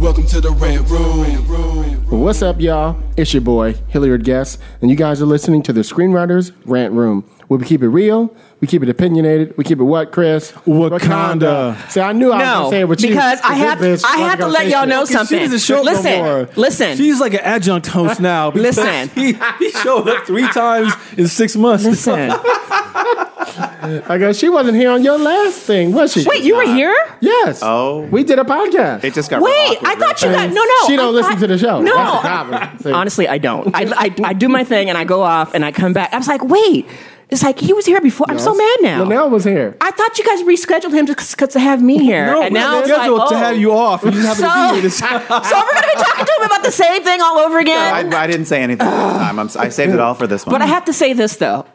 Welcome to the Red Room. What's up, y'all? It's your boy, Hilliard Guess, and you guys are listening to the Screenwriters Rant Room, where we keep it real, we keep it opinionated, we keep it what, Chris? Wakanda. See, I knew I was No, going to say it with you. because I this have bitch I have to let y'all know something. doesn't show listen, no more. listen, She's like an adjunct host now. because Listen. he, he showed up three times in six months. listen. I go, she wasn't here on your last thing, was she? Wait, you were here? Yes. Oh. We did a podcast. It just got Wait, awkward I thought you got no, no. She don't I listen thought- to the show. No, That's the problem. Honestly, I don't. I, I I do my thing and I go off and I come back. I was like, wait, it's like he was here before. I'm so mad now. Linnell was here. I thought you guys rescheduled him to, to have me here, No, and we're now it's like, oh. to have you off. You just happen to So- be here this so we're gonna be talking to him about the same thing all over again. I, I didn't say anything this time. I'm, I saved it all for this one. But I have to say this though,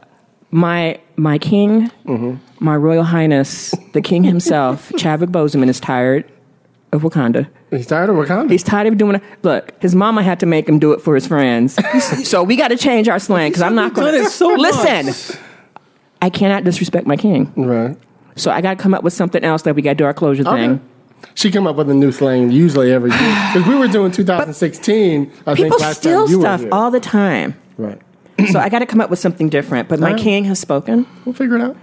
my my king, Mm-hmm. my royal highness, the king himself, Chadwick Boseman, is tired of Wakanda. He's tired of Wakanda. He's tired of doing it. Look, his mama had to make him do it for his friends, so we got to change our slang because I'm not going it so listen. I cannot disrespect my king, right. so I got to come up with something else that we got to do our closure Okay. thing. She came up with a new slang usually every year. Because we were doing 2016, I People think last steal time you stuff all the time, Right. so I got to come up with something different. But my Alright. king has spoken, We'll figure it out.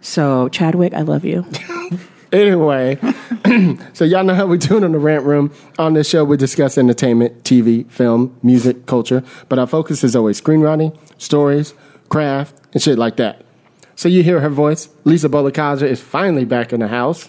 so Chadwick, I love you. Anyway, so y'all know how we do it in the rant room. On this show, we discuss entertainment, TV, film, music, culture, but our focus is always screenwriting, stories, craft, and shit like that. So you hear her voice. Lisa Bolekaja is finally back in the house.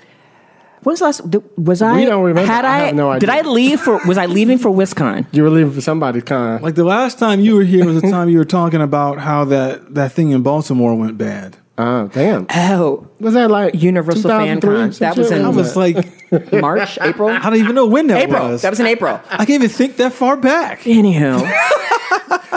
When's the last? th- Was I? We don't remember. Had I I? have no Did I leave for? Was I leaving for Wisconsin? You were leaving for somebody's con. Like the last time you were here was the time you were talking about how that, that thing in Baltimore went bad. Oh, damn. Oh, Was that like Universal Fan 2003, Con. That was in- I was like, March, April, I don't even know when that April. was. That was in April. I can't even think that far back. Anyhow,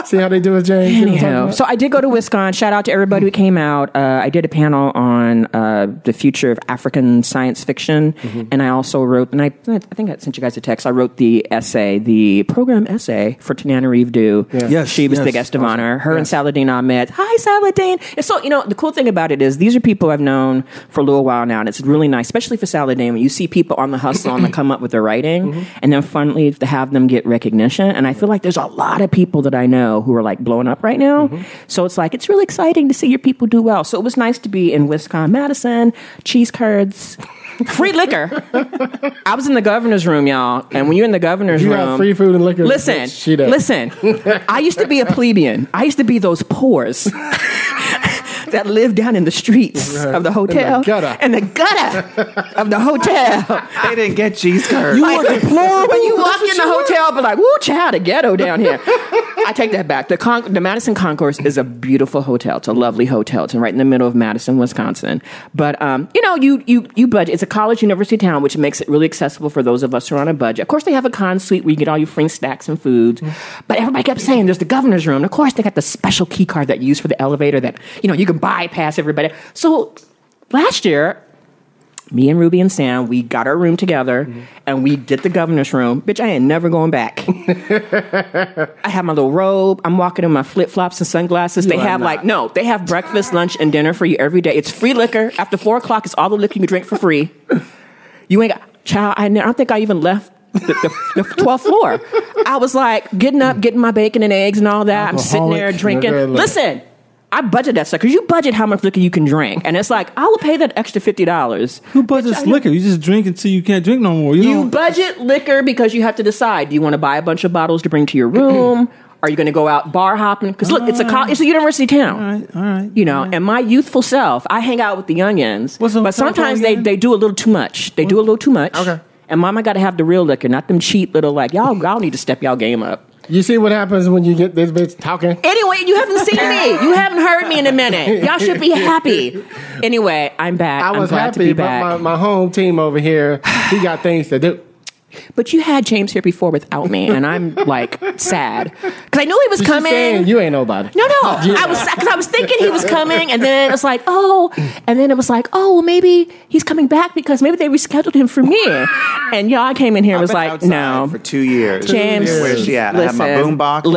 See how they do it, James? You know what I'm talking anyhow. So I did go to Wisconsin. Shout out to everybody who came out. Uh, I did a panel on uh, the future of African science fiction, Mm-hmm. and I also wrote. And I, I think I sent you guys a text. I wrote the essay, the program essay for Tananarive Due. Yes, she was the guest of honor. Her and Saladin Ahmed. Hi, Saladin. And so you know the cool thing about it is these are people I've known for a little while now, and it's really nice, especially for Saladin when you see people on the hustle on the come up with their writing, mm-hmm. and then finally to have them get recognition. And I feel like there's a lot of people that I know who are like blowing up right now. Mm-hmm. So it's like it's really exciting to see your people do well. So it was nice to be in Wisconsin, Madison, cheese curds. Free liquor. I was in the governor's room, y'all, and when you're in the governor's room, You room, free food and liquor. Listen, listen. I used to be a plebeian. I used to be those pores that live down in the streets of the hotel, gutter. in the gutter of the hotel. they didn't get cheese curds. You like, when you walk in the hotel, but like, "Woo, child, the ghetto down here." I take that back. The Con- the Madison Concourse is a beautiful hotel. It's a lovely hotel. It's right in the middle of Madison, Wisconsin. But um, you know, you you you budget. It's a college university town, which makes it really accessible for those of us who are on a budget. Of course, they have a con suite where you get all your free snacks and foods. But everybody kept saying there's the governor's room. And of course, they got the special key card that you use for the elevator that you know you can bypass everybody. So last year me and Ruby and Sam, we got our room together and we did the governor's room. Bitch, I ain't never going back. I have my little robe. I'm walking in my flip flops and sunglasses. they have not. like, no, they have breakfast, lunch, and dinner for you every day. It's free liquor. After four o'clock, it's all the liquor you can drink for free. You ain't got, child, I, ne- I don't think I even left. The, the, the 12th floor. I was like getting up, getting my bacon and eggs and all that. I'm sitting there drinking. Listen, I budget that stuff because you budget how much liquor you can drink, and it's like I will pay that extra fifty dollars. Who budgets liquor? You just drink until you can't drink no more. You, You don't- budget liquor because you have to decide: do you want to buy a bunch of bottles to bring to your room, Are you going to go out bar hopping? Because look, it's a co- it's a university town. All right, all right. You know, and my youthful self, I hang out with the youngins, What's the but sometimes they, they do a little too much. They do a little too much. Okay. And mama got to have the real liquor, not them cheap little like y'all. Y'all need to step y'all game up. You see what happens when you get this bitch talking? Anyway, you haven't seen me. You haven't heard me in a minute. Y'all should be happy. Anyway, I'm back. I was happy, to be but back. my, my home team over here, he got things to do. But you had James here before without me, and I'm like sad because I knew he was She's coming. saying you ain't nobody. No, no. I was because I was thinking he was coming, and then it was like, oh, and then it was like, oh, well, maybe he's coming back because maybe they rescheduled him for me. And y'all came in here and was like, no, for two years. James, where's she at? Listen, I have my boombox. my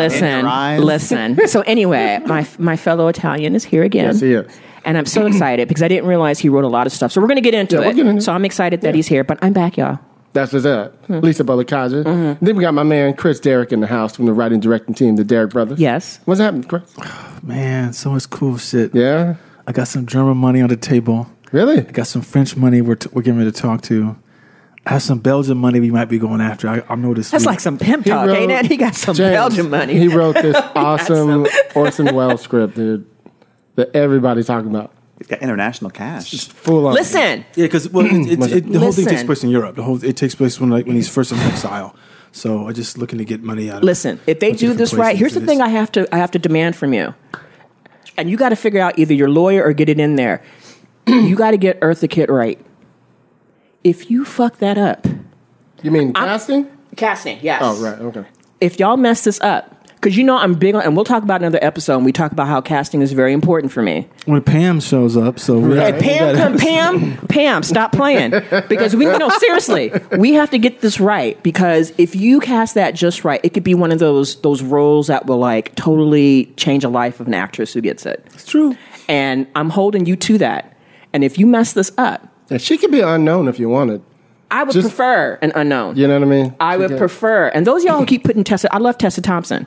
Listen, in listen. So anyway, my my fellow Italian is here again. Yes, he is. And I'm so excited because I didn't realize he wrote a lot of stuff. So we're going to get into Yeah, we'll it. get into it. so I'm excited that he's here, but I'm back, y'all. That's what's up. Hmm. Lisa Bolekaja. Mm-hmm. Then we got my man Chris Derrick in the house from the writing directing team, the Derrick Brothers. Yes. What's happening, Chris? Man, so much cool shit. Yeah. I got some German money on the table. Really? I got some French money we're, t- we're getting ready to talk to. I have some Belgian money we might be going after. I, I know this. That's week. like some pimp talk, wrote- ain't it? He got some James, Belgian money. He wrote this awesome Orson Welles script, dude, that everybody's talking about. He's got international cash. It's Full on. Listen, Yeah, because well, it, it, it, the whole thing takes place in Europe. The whole it takes place when like when he's first in exile. So I'm just looking to get money out. of listen. If they do this right, here's the thing. I have to I have to demand from you, and you got to figure out either your lawyer or get it in there. you got to get Eartha Kitt right. If you fuck that up, You mean casting? casting, yes. Oh, right. Okay. if y'all mess this up, because you know I'm big on, and we'll talk about another episode. And we talk about how casting is very important for me. when Pam shows up. So we Hey, we Pam, gotta- come, Pam, Pam, stop playing because we no seriously, we have to get this right because if you cast that just right, it could be one of those those roles that will like totally change a life of an actress who gets it. It's true. And I'm holding you to that. And if you mess this up, Yeah, she could be unknown if you wanted. I would Just- prefer an unknown. You know what I mean? I She would could- prefer. And those of y'all who keep putting Tessa, I love Tessa Thompson,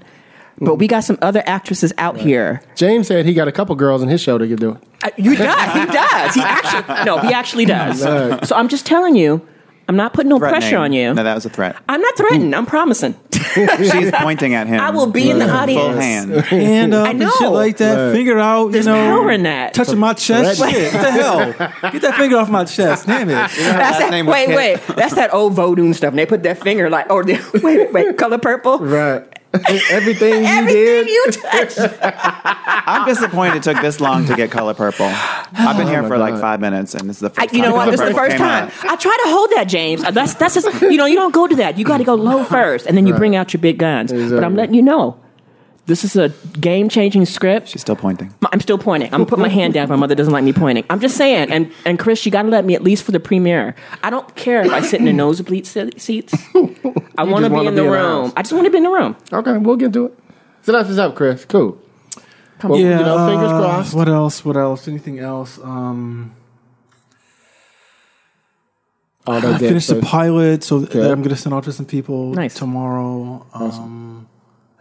but we got some other actresses out here. James said he got a couple girls in his show that could do it. Uh, You does. He does. He actually no. He actually does. Right. So I'm just telling you. I'm not putting no pressure on you. No, that was a threat. I'm not threatening. I'm promising. She's pointing at him. I will be in the Full audience. hand. Hand up I and shit know. like that. Right. Finger out. There's you know, power in that. Touching my chest. Threatening. Shit. What the hell? Get that finger off my chest. Damn it. That's that, name was wait, Kit. wait. That's that old Vodun stuff. And they put that finger like, or the, wait, wait, color purple. Right. Everything you Everything did. you touch. I'm disappointed it took this long to get color purple. I've been oh here my for like five minutes, and this is the I, first you know time what? color This is the first time. out. I try to hold that, James. That's that's just, you know you don't go to that. You got to go low first, and then you bring out your big guns. But I'm letting you know, this is a game changing script. She's still pointing. I'm still pointing. I'm gonna put my hand down if my mother doesn't like me pointing. I'm just saying. And and Chris, you got to let me at least for the premiere. I don't care if I sit in the nosebleed se- seats. I want to be wanna in the be in the room. house. I just want to be in the room. Okay, we'll get to it. So that's what's up, Chris. Cool. Well, yeah. you know, fingers uh, crossed. What else? What else? Anything else? Um, All I that dead finished the pilot, so Okay. that I'm gonna send off to some people Nice. tomorrow. Um,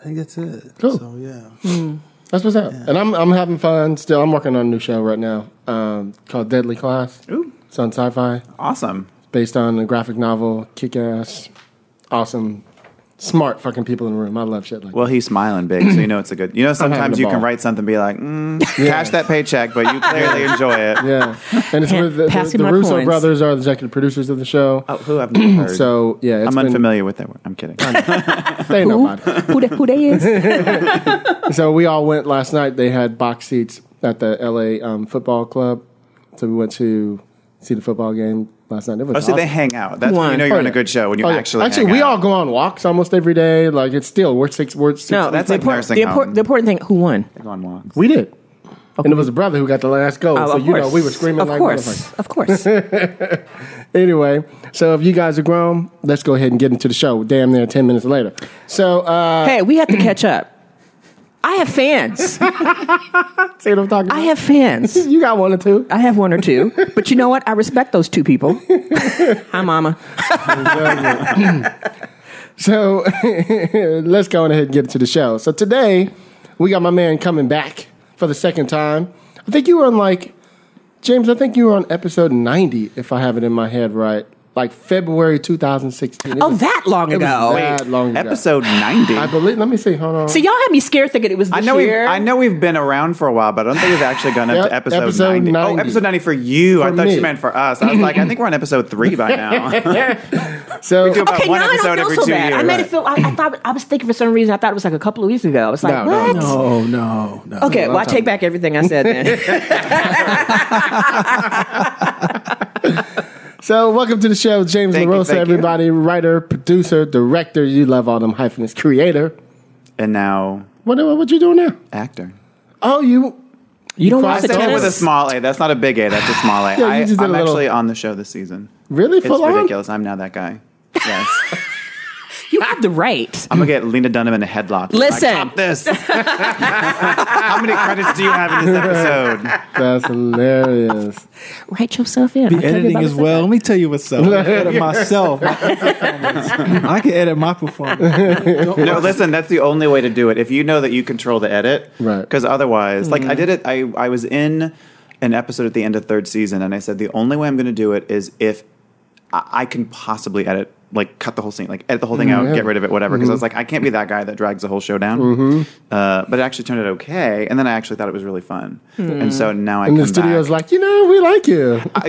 I think that's it. Cool. So yeah. That's what's up. And I'm I'm having fun still. I'm working on a new show right now um, called Deadly Class. Ooh. It's on Syfy, Awesome. based on a graphic novel. Kick ass, awesome, smart fucking people in the room. I love shit like Well, he's smiling big, so you know it's a good. You know, sometimes a you can write something, and be like, mm, cash that paycheck, but you clearly enjoy it. Yeah, and it's with the, the, pass the Russo coins. brothers are the executive producers of the show. Oh, who I've never heard. So yeah, it's I'm been, unfamiliar with their work. I'm kidding. They know Who? about it. Who who they is? So we all went last night. They had box seats at the LA um, football club. So we went to see the football game last night. It was Oh, so awesome. they hang out. That's when you know you're Oh, on a good show when you Oh, yeah. actually. actually hang we out. all go on walks almost every day. Like it's still we're six we're six. No, that's the, like import- the, import- the important thing: who won? go on walks. we did. And it was a brother who got the last goal. Oh, so you course. know we were screaming Of like course, of course. Anyway, so if you guys are grown, let's go ahead and get into the show. Damn near ten minutes later. So uh hey, we have to catch up. I have fans. see what I'm talking about? I have fans. you got one or two. I have one or two, but you know what? I respect those two people. Hi, Mama. So let's go on ahead and get into the show. So today we got my man coming back for the second time. I think you were on like James. I think you were on episode ninety, if I have it in my head right. Like February 2016. It Oh, that long it was ago. that long ago. Episode ninety. I believe. Let me see. Hold on. So y'all had me scared thinking it was this I know we've year. I know we've been around for a while, but I don't think we've actually gone up Yep, to episode, episode 90. 90. Oh, episode ninety for you. I thought me. you meant for us. I was like, I think we're on episode three by now. so do about Okay, one now I episode don't feel every so two bad. I made it feel. I, I thought I was thinking for some reason. I thought it was like a couple of weeks ago. I was like, No, no, what? No, no, no. Okay, well I take back everything I said then. So, welcome to the show, James Thank you, LaRosa, thank you. everybody. Writer, producer, director. You love all them hyphens. Creator. and now What, what you doing now? actor. Oh, you. you don't I watch the said it with a small A. That's not a big A. That's a small A. Yeah, you I, just did a I'm little- actually on the show this season. Really? It's Full on? ridiculous. I'm now that guy. Yes. You have the right. I'm gonna get Lena Dunham in a headlock. Listen. Like, Top this. How many credits do you have in this episode? That's hilarious. Write yourself in. I'll Editing as well. Let me tell you what's up. I edit myself. My. I can edit my performance. No, listen. That's the only way to do it. If you know that you control the edit, Right. Because otherwise, like I hmm. did it. I I was in an episode at the end of third season, and I said the only way I'm going to do it is if I, I can possibly edit. Like cut the whole scene, like edit the whole thing out, yeah. get rid of it, whatever. Because I was like, I can't be that guy that drags the whole show down. Uh, but it actually turned out okay, and then I actually thought it was really fun, and so now I And come the studio's back. like, you know, we like you. I,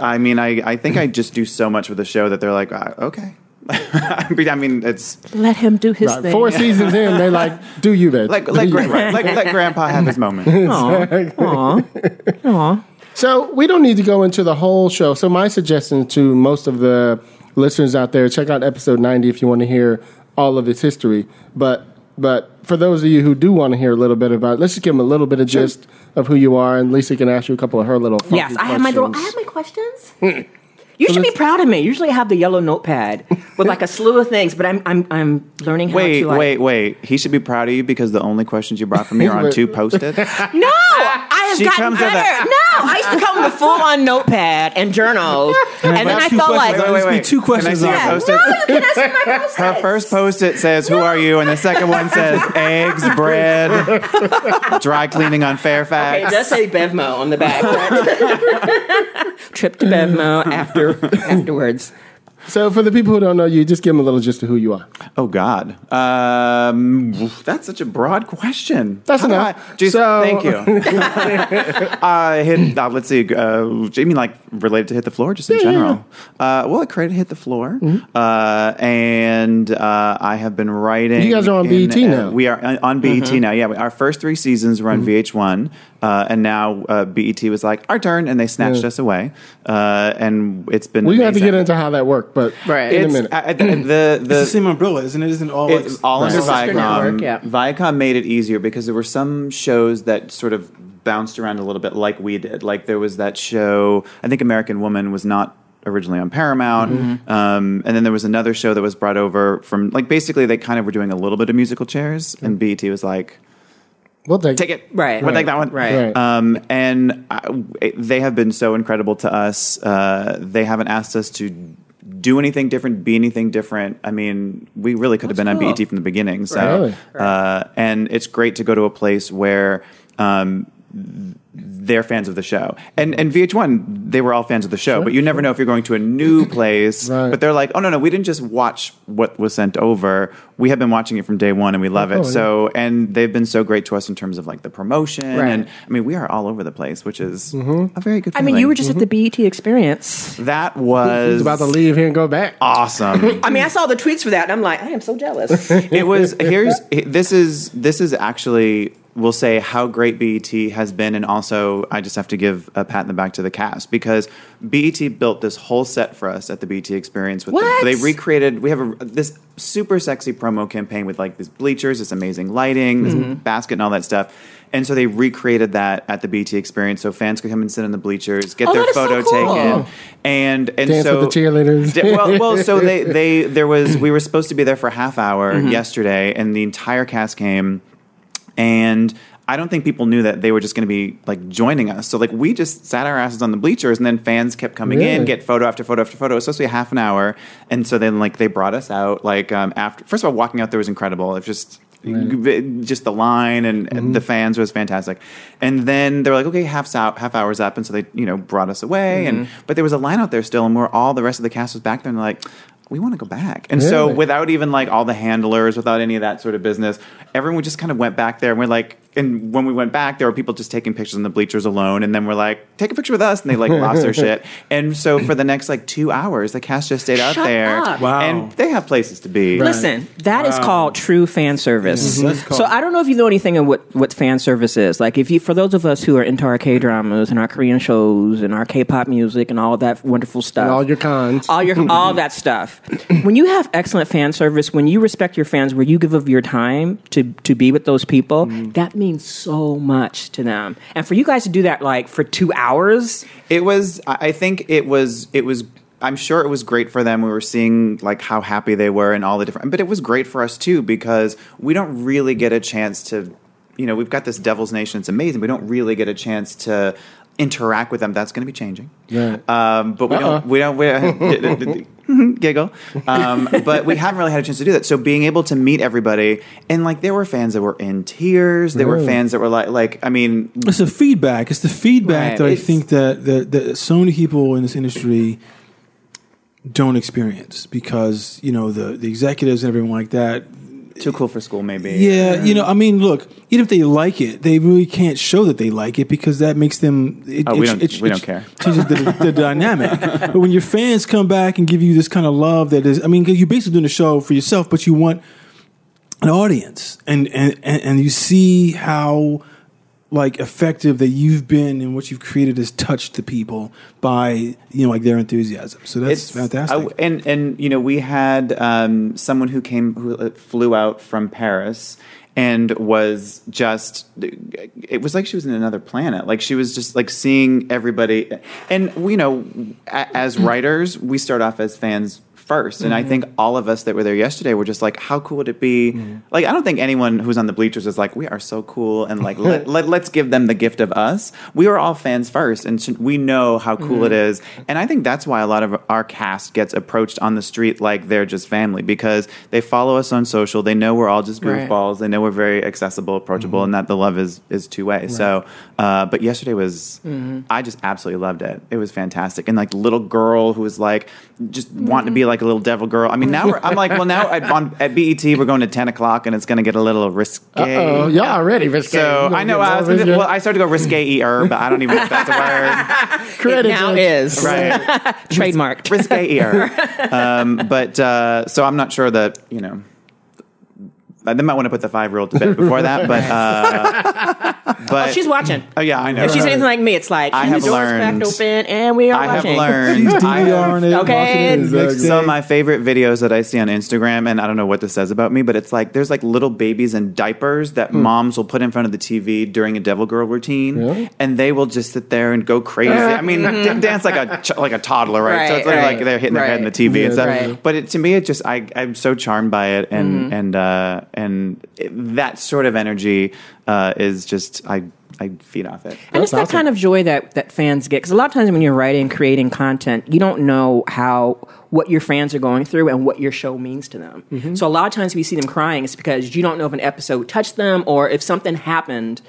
I, I mean, I, I think I just do so much with the show that they're like, uh, okay. I mean- it's Let him do his Right, thing. Four seasons in, they like, do you, bitch. like Do like, you. gra- right, like let Grandpa have his moment. Aw. Aw. So we don't need to go into the whole show. So my suggestion to most of the listeners out there, check out episode 90 if you want to hear all of its history. But but for those of you who do want to hear a little bit about it, let's just give them a little bit of gist of who you are, and Lisa can ask you a couple of her little Yes, I have my little. I have my questions. You should be proud of me. Usually, I have the yellow notepad with like a slew of things, but I'm I'm I'm learning how Wait, to. Like, wait, wait. He should be proud of you because the only questions you brought from me are on two post-its. No, I have She gotten comes with better. a- No, I used to come with a full-on notepad and journals, and then I two felt like. questions. Wait, wait, be wait. two questions see your on it. post-it? No, you can ask me my Her first post-it says, "Who are you?" and the second one says, "Eggs, bread, dry cleaning on Okay, Fairfax." it does say Bevmo on the back. Trip to Bevmo after afterwards. So for the people who don't know you, just give them a little gist of who you are. Oh God, um, that's such a broad question. That's How enough. I- Geez, So- thank you. uh, hit, uh, let's see. Uh, mean like related to hit the floor, just in Yeah, yeah, general? Uh, well, I created hit the floor, uh, and uh, I have been writing. You guys are on in, BET uh, now. We are on- on BET now. Yeah, our first three seasons were on VH1, uh, and now uh, BET was like our turn, and they snatched Yeah. us away. Uh, and it's been. We have to get into how that worked, but Right. in a minute. uh, the, the, It's the same umbrella, isn't it? Isn't all? it's like, all under Sister Viacom. network, yeah. Viacom made it easier because there were some shows that sort of bounced around a little bit, like we did. Like there was that show. I think American Woman was not originally on Paramount, Mm-hmm. um, and then there was another show that was brought over from. Like basically, they kind of were doing a little bit of musical chairs, and BET was like, we'll take, "Take it, Right. we'll take that one." Right. Right. Um, and I, they have been so incredible to us. Uh, they haven't asked us to do anything different, be anything different. I mean, we really could have been on cool. BET from the beginning. So, Really? uh, and it's great to go to a place where. Um, they're fans of the show, and and VH1 they were all fans of the show, but you never know if you're going to a new place. Right. But they're like, oh no no, we didn't just watch what was sent over. We have been watching it from day one, and we love Oh, it. yeah. So and they've been so great to us in terms of like the promotion, Right. and I mean we are all over the place, which is Mm-hmm. a very good. Thing. I mean, you were just at the BET experience. that was He's was about to leave here and go back. awesome. I mean, I saw the tweets for that, and I'm like, I am so jealous. it was here's this is this is actually we'll say how great BET has been, and also I just have to give a pat in the back to the cast because BET built this whole set for us at the BET Experience. With What? The, they recreated. We have a, this super sexy promo campaign with like these bleachers, this amazing lighting, this Mm-hmm. basket, and all that stuff. And so they recreated that at the BET Experience, so fans could come and sit in the bleachers, get Oh, their that is so photo cool. taken, and and Dance so with the cheerleaders. D- well, well, so they they there was we were supposed to be there for a half hour Mm-hmm. yesterday, and the entire cast came, and I don't think people knew that they were just going to be like joining us. So like we just sat our asses on the bleachers, and then fans kept coming Really? in, get photo after photo after photo. It was supposed to be a half an hour, and so then like they brought us out. Like um, after first of all, walking out there was incredible. It's just just the line and, and the fans was fantastic. And then they were like, okay, half out, half hours up, and so they you know brought us away. And but there was a line out there still, and we're all the rest of the cast was back there, and they're like. We want to go back, and so without even like all the handlers, without any of that sort of business, everyone just kind of went back there. And we're like, and when we went back, there were people just taking pictures in the bleachers alone, and then we're like, take a picture with us, and they like lost their shit. And so for the next like two hours, the cast just stayed out Shut there, up. Wow. and they have places to be. Listen, that is Wow. called true fan service. Mm-hmm. That's called- So I don't know if you know anything of what, what fan service is. Like if you for those of us who are into our K dramas and our Korean shows and our K pop music and all that wonderful stuff. And all your cons. all your all that stuff. When you have excellent fan service, when you respect your fans, where you give of your time to to be with those people, mm-hmm. that means so much to them. And for you guys to do that like for two hours, It was. I I think it was. It was. I'm sure it was great for them. We were seeing like how happy they were and all the different. But it was great for us too because we don't really get a chance to. You know, we've got this Devil's Nation. It's amazing. We don't really get a chance to interact with them. That's going to be changing. Right. Um, but we Uh-uh. don't. We don't. We, giggle. Um, but we haven't really had a chance to do that. So being able to meet everybody and like there were fans that were in tears. There were fans that were like, like I mean, It's the feedback. It's the feedback Right. that I It's- think that, that that so many people in this industry don't experience because you know the the executives and everyone like that. Too cool for school, maybe. Yeah, you know, I mean, look, even if they like it, they really can't show that they like it because that makes them. It, Oh, we it- don't- it- we it don't care. Changes the, the dynamic. But when your fans come back and give you this kind of love, that is, I mean, you're basically doing the show for yourself, but you want an audience, and and and, and you see how like effective that you've been and what you've created has touched the people by you know like their enthusiasm. So that's fantastic. I- and and you know we had um, someone who came who uh, flew out from Paris and was just it was like she was in another planet like she was just like seeing everybody and you know as writers we start off as fans first. And i mm-hmm. think all of us that were there yesterday were just like how cool would it be? Mm-hmm. Like i don't think anyone who's on the bleachers is like we are so cool and like let, let, let's give them the gift of us. We are all fans first and sh- we know how cool it mm-hmm. is. And i think that's why a lot of our cast gets approached on the street like they're just family because they follow us on social. They know we're all just Right. goofballs. They know we're very accessible approachable and that the love is is two way so uh, but yesterday was i just absolutely loved it. It was fantastic. And like little girl who was like just wanting to be like a little devil girl i mean now we're, i'm like well now at, on, at bet we're going to 10 o'clock and it's going to get a little risque Oh, y'all already risque. so I know I was gonna, well I started to go risque er, but I don't even know if that's a word. Credit it now is Right. trademarked. risque er. Um, but uh, so I'm not sure that you know. Uh, They might want to put the five year old to bed before that, but uh, but Oh, she's watching. Oh yeah, I know. If she's anything like me, it's like I and have the door's learned- cracked open and we are I have learned. She's I have- DVRing it, Okay. watching it next Some of my favorite videos that I see on Instagram, and I don't know what this says about me, but it's like there's like little babies in diapers that moms will put in front of the TV during a Devil Girl routine, Really? and they will just sit there and go crazy. I mean, d- dance like a ch- like a toddler, right? so it's literally right, like they're hitting their head in the. TV Yeah, and stuff. right. But it, to me, it just I I'm so charmed by it, and and uh, and it, that sort of energy uh, is just I I feed off it. And it's that awesome. kind of joy that, that fans get. Because a lot of times when you're writing, creating content, you don't know how what your fans are going through and what your show means to them. Mm-hmm. So a lot of times we see them crying, it's because you don't know if an episode touched them or if something happened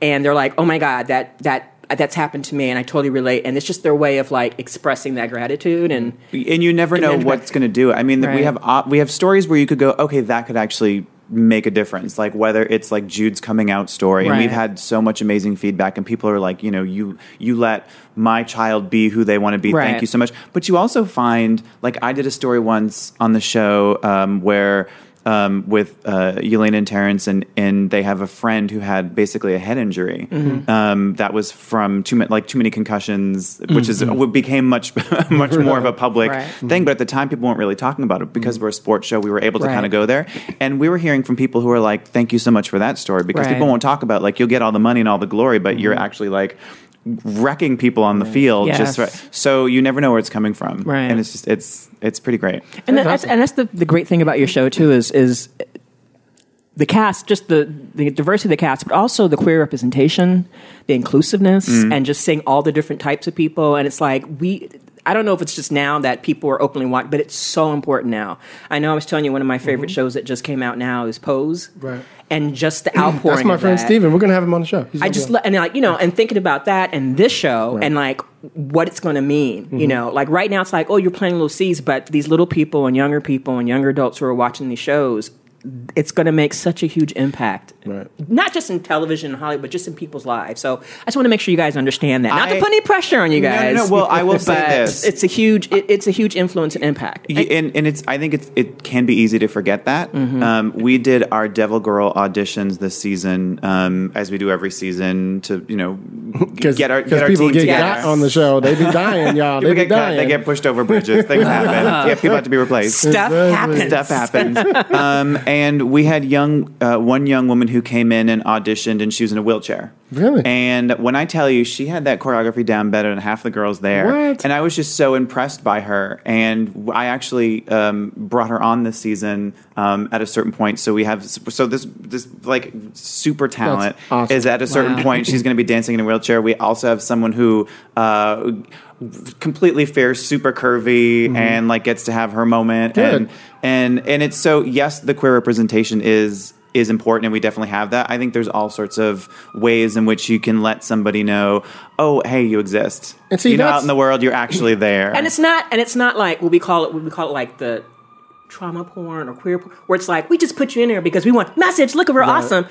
and they're like, oh my God, that, that, that's happened to me and I totally relate. And it's just their way of like expressing that gratitude. And and you never know what's going to do. I mean, we have op- we have stories where you could go, okay, that could actually make a difference. Like whether it's like Jude's coming out story, and Right. we've had so much amazing feedback, and people are like, you know, you you let my child be who they want to be. Right. Thank you so much. But you also find, like, I did a story once on the show um, where. Um, with uh, Elaine and Terrence, and, and they have a friend who had basically a head injury Mm-hmm. um, that was from too many, like too many concussions, which is Mm-hmm. what became much much more of a public Right. thing. But at the time, people weren't really talking about it because we're a sports show. We were able to Right. kind of go there, and we were hearing from people who are like, "Thank you so much for that story," because Right. people won't talk about like you'll get all the money and all the glory, but you're actually like wrecking people on the field just Yes. for, so you never know where it's coming from Right. and it's just it's it's pretty great and that's and that's the, the great thing about your show too is is the cast, just the the diversity of the cast, but also the queer representation, the inclusiveness, and just seeing all the different types of people. And it's like we. I don't know if it's just now that people are openly watching, but it's so important now. I know I was telling you one of my favorite shows that just came out now is Pose, Mm-hmm. Right. And just the outpouring. That's my friend that. Steven. We're gonna have him on the show. He's I just and like you know, and thinking about that and this show Right. and like what it's going to mean. Mm-hmm. You know, like right now it's like oh you're planting little seeds, but these little people and younger people and younger adults who are watching these shows, it's going to make such a huge impact. Right. Not just in television and Hollywood, but just in people's lives. So I just want to make sure you guys understand that. Not to put any pressure on you No, no, guys. no. Well, I will say this. It's a huge. It, it's a huge influence and impact. Y- and, and it's I think it's it can be easy to forget that. Mm-hmm. Um, we did our Devil Girl auditions this season, um, as we do every season to you know Because get our get our people team get together. got on the show, they be dying, y'all. They People be get cut, they get pushed over bridges. Things happen. Yeah, people have to be replaced. Stuff happens. Stuff happens. um, and we had young uh, one young woman who came in and auditioned, and she was in a wheelchair. Really? And when I tell you, she had that choreography down better than half the girls there. What? And I was just so impressed by her. And I actually um, brought her on this season um, at a certain point. So we have so this this like super talent awesome. is at a certain Wow. point she's going to be dancing in a wheelchair. We also have someone who. Uh, completely fair super curvy and like gets to have her moment Mm-hmm. Good. and and and it's so yes the queer representation is is important and we definitely have that. I think there's all sorts of ways in which you can let somebody know oh hey you exist. And see, you know out in the world you're actually there. And it's not and it's not like what we call it what we call it like the trauma porn or queer porn where it's like we just put you in there because we want message. Look at we're awesome.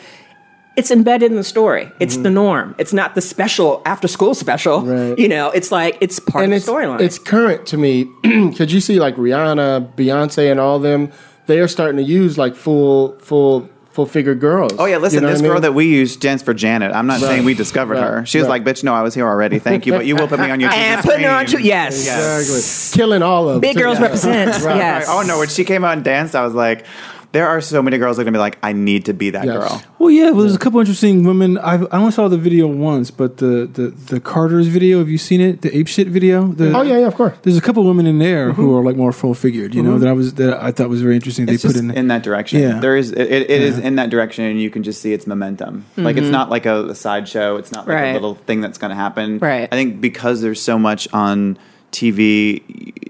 It's embedded in the story. It's the norm. It's not the special after school special. Mm-hmm. Right. you know it's like it's part and of the storyline. it's current to me. Because you see like Rihanna, Beyonce, and all them. They are starting to use like full, full, full figure girls. Oh yeah, listen. You know this what I girl mean? that we used stands for Janet. I'm not saying we discovered Right. her. She was Right. like, "Bitch, no, I was here already. Thank you, but you will put me on your TV and putting her on screen." to yes, exactly killing all of them. big too. girls Yeah. represent Right. yes Oh no, when she came out and danced, I was like, there are so many girls that are gonna be like, I need to be that Yes. girl. Well, yeah, well, there's a couple interesting women. I I only saw the video once, but the, the, the Carter's video. Have you seen it? The ape shit video. The, Oh yeah, yeah, of course. There's a couple women in there who mm-hmm. are like more full figured. You know mm-hmm. that I was that I thought was very interesting. It's they put in, in, that direction. Yeah. There is it, it is in that direction, and you can just see its momentum. Like it's mm-hmm. not like a, a sideshow. It's not like Right. a little thing that's going to happen. Right. I think because there's so much on TV,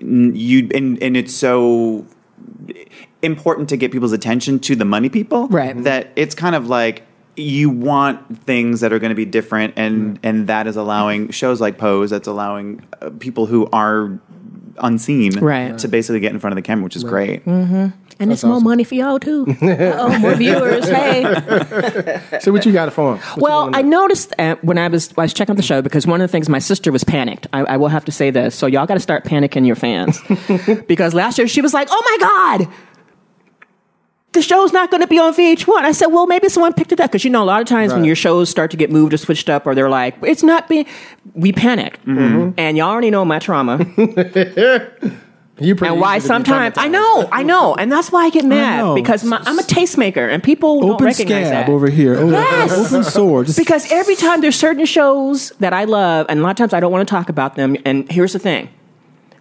you and and it's so important to get people's attention to the money people. Right. That it's kind of like you want things that are going to be different and and that is allowing shows like pose that's allowing uh, people who are unseen Right. to basically get in front of the camera which is great and it's more money for y'all too oh more viewers hey So what you got for him? What Well, I noticed uh, when I was I was checking out the show because one of the things my sister was panicked. I, I will have to say this, so y'all got to start panicking your fans because last year she was like, "Oh my god." The show's not going to be on VH1. I said, well, maybe someone picked it up because you know a lot of times when your shows start to get moved or switched up, or they're like, it's not being. We panic, Mm-hmm. and y'all already know my trauma, you pretty and why easy to be sometimes I know, I know, and that's why I get mad know. because my, I'm a tastemaker, and people don't open recognize scab that. over here. Yes. Open sore. Just Because every time there's certain shows that I love, and a lot of times I don't want to talk about them. And here's the thing.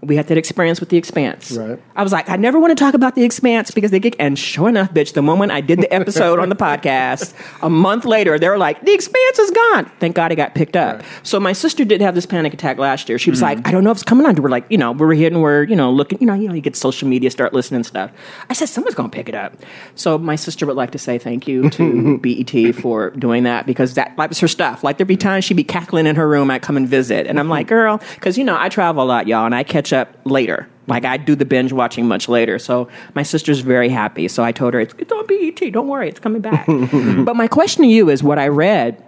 We had that experience with The Expanse. Right. I was like, I never want to talk about The Expanse because they get, and sure enough, bitch, the moment I did the episode on the podcast, a month later, they were like, The Expanse is gone. Thank God it got picked up. So my sister did have this panic attack last year. She was mm-hmm. like, I don't know if it's coming on. We're like, you know, we're and we're, you know, looking, you know, you know, you get social media, start listening stuff. I said, someone's going to pick it up. So my sister would like to say thank you to BET for doing that because that, that was her stuff. Like there'd be times she'd be cackling in her room. I'd come and visit. And I'm like, girl, because, you know, I travel a lot, y'all, and I catch up later. Like I do the binge watching much later. So my sister's very happy. So I told her, it's, it's on BET. Don't worry, it's coming back. but my question to you is what I read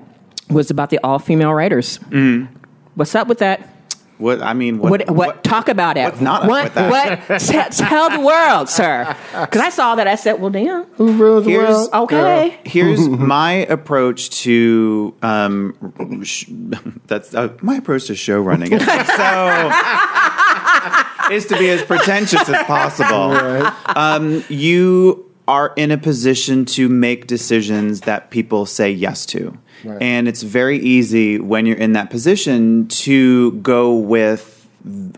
was about the all female writers. What's up with that? what i mean what, What, what, talk about it? what's not up with that? What? T- tell the world, sir. Because I saw that. I said, well, damn. Who rules the Here's- world? Okay. here's my approach to um sh- that's uh, my approach to show running so is to be as pretentious as possible. Um you are in a position to make decisions that people say yes to. Right. and it's very easy when you're in that position to go with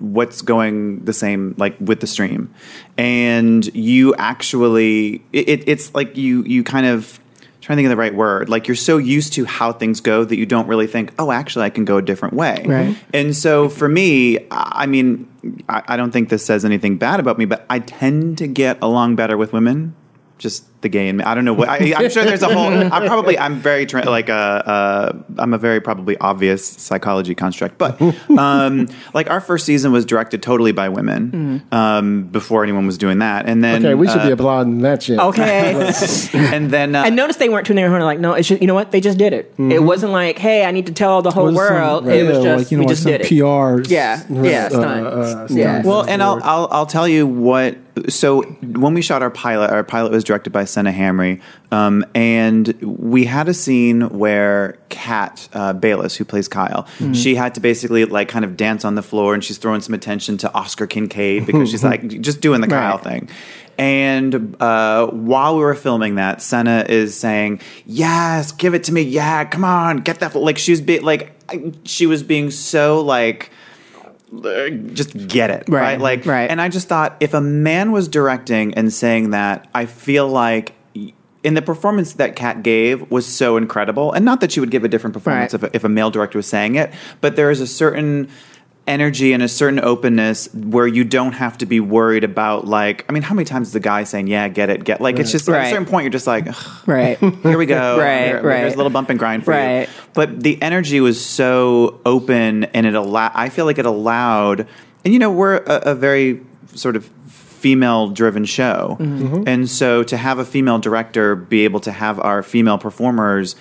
what's going the same like with the stream. And you actually it, it's like you you kind of trying to think of the right word. Like you're so used to how things go that you don't really think, oh, actually, I can go a different way. Right. And so for me, I mean, I, I don't think this says anything bad about me, but I tend to get along better with women. Just the gay in me. I don't know what. I, I'm sure there's a whole. I'm probably. I'm very tra- like a. Uh, I'm a very probably obvious psychology construct, but um, like our first season was directed totally by women um, before anyone was doing that, and then Okay, we should uh, be applauding that shit. Okay. and then uh, I noticed they weren't tuning their horn. Like, no, it's just, you know what? They just did it. It wasn't like, hey, I need to tell the whole Was some- world. right, It was just, like, you know, we like just some did it. PRs. Yeah, yeah, stunt. uh, yeah. Well, and I'll, I'll I'll tell you what. So when we shot our pilot, our pilot was directed by Sanaa Hamri, um, and we had a scene where Kat uh, Bailess, who plays Kyle, she had to basically like kind of dance on the floor, and she's throwing some attention to Oscar Kincaid because she's like just doing the Kyle Right. thing. And uh, while we were filming that, Sanaa is saying, "Yes, give it to me. Yeah, come on, get that." Like she was be- like she was being so like Uh, just get it right, Right, like right. and i just thought if a man was directing and saying that i feel like in the performance that Kat gave was so incredible and not that she would give a different performance Right. if, a, if a male director was saying it but there is a certain energy and a certain openness where you don't have to be worried about like i mean how many times is the guy saying yeah get it get like it's just at a certain point you're just like "Ugh, right. here we go. Right, Here- right. There's a little bump and grind for Right. you. But the energy was so open, and it allowed I feel like it allowed. And you know, we're a, a very sort of female-driven show, mm-hmm. and so to have a female director be able to have our female performers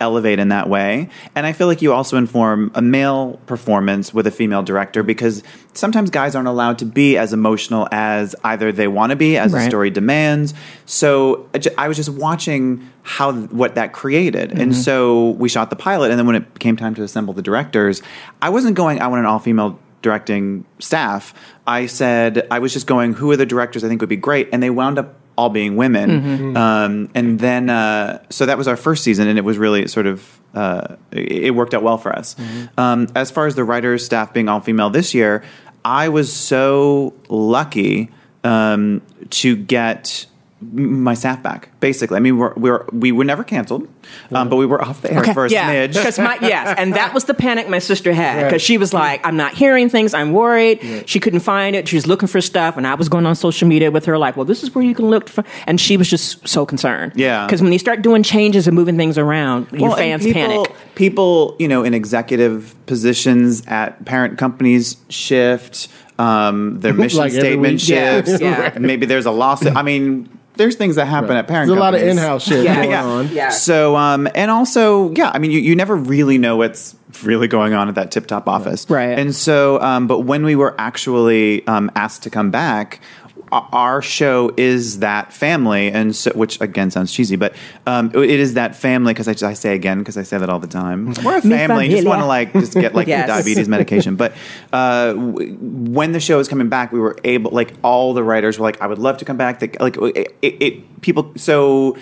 elevate in that way. And I feel like you also inform a male performance with a female director because sometimes guys aren't allowed to be as emotional as either they want to be, as the story demands. So I was just watching how what that created. And mm-hmm. so we shot the pilot, and then when it came time to assemble the directors, I wasn't going, I want an all female directing staff. I said, I was just going, who are the directors I think would be great? And they wound up all being women. Um, and then, uh, so that was our first season, and it was really sort of, uh, it worked out well for us. Um, as far as the writers' staff being all female this year, I was so lucky um, to get my staff back. Basically, I mean, we're, we're we were never canceled, um, but we were off the air for a yeah, smidge. because my yes, and that was the panic my sister had because she was like, "I'm not hearing things. I'm worried." She couldn't find it. She was looking for stuff, and I was going on social media with her, like, "Well, this is where you can look." For, and she was just so concerned. Yeah. because when you start doing changes and moving things around, your Well, and fans people, panic. People, you know, in executive positions at parent companies shift. Um, their mission Like statement shifts. Yeah. Maybe there's a lawsuit. I mean, there's things that happen at parent. There's a lot of in-house shit Yeah, going yeah, on. yeah. So, um, and also, yeah, I mean, you, you never really know what's really going on at that tip top office. Right. And so, um, but when we were actually um, asked to come back, o- our show is that family, and so, which again sounds cheesy, but um, it is that family because I, I say again because I say that all the time. We're a family. Just want to like just get like Yes. the diabetes medication. But uh, w- when the show was coming back, we were able like all the writers were like, I would love to come back. They, like it, it people so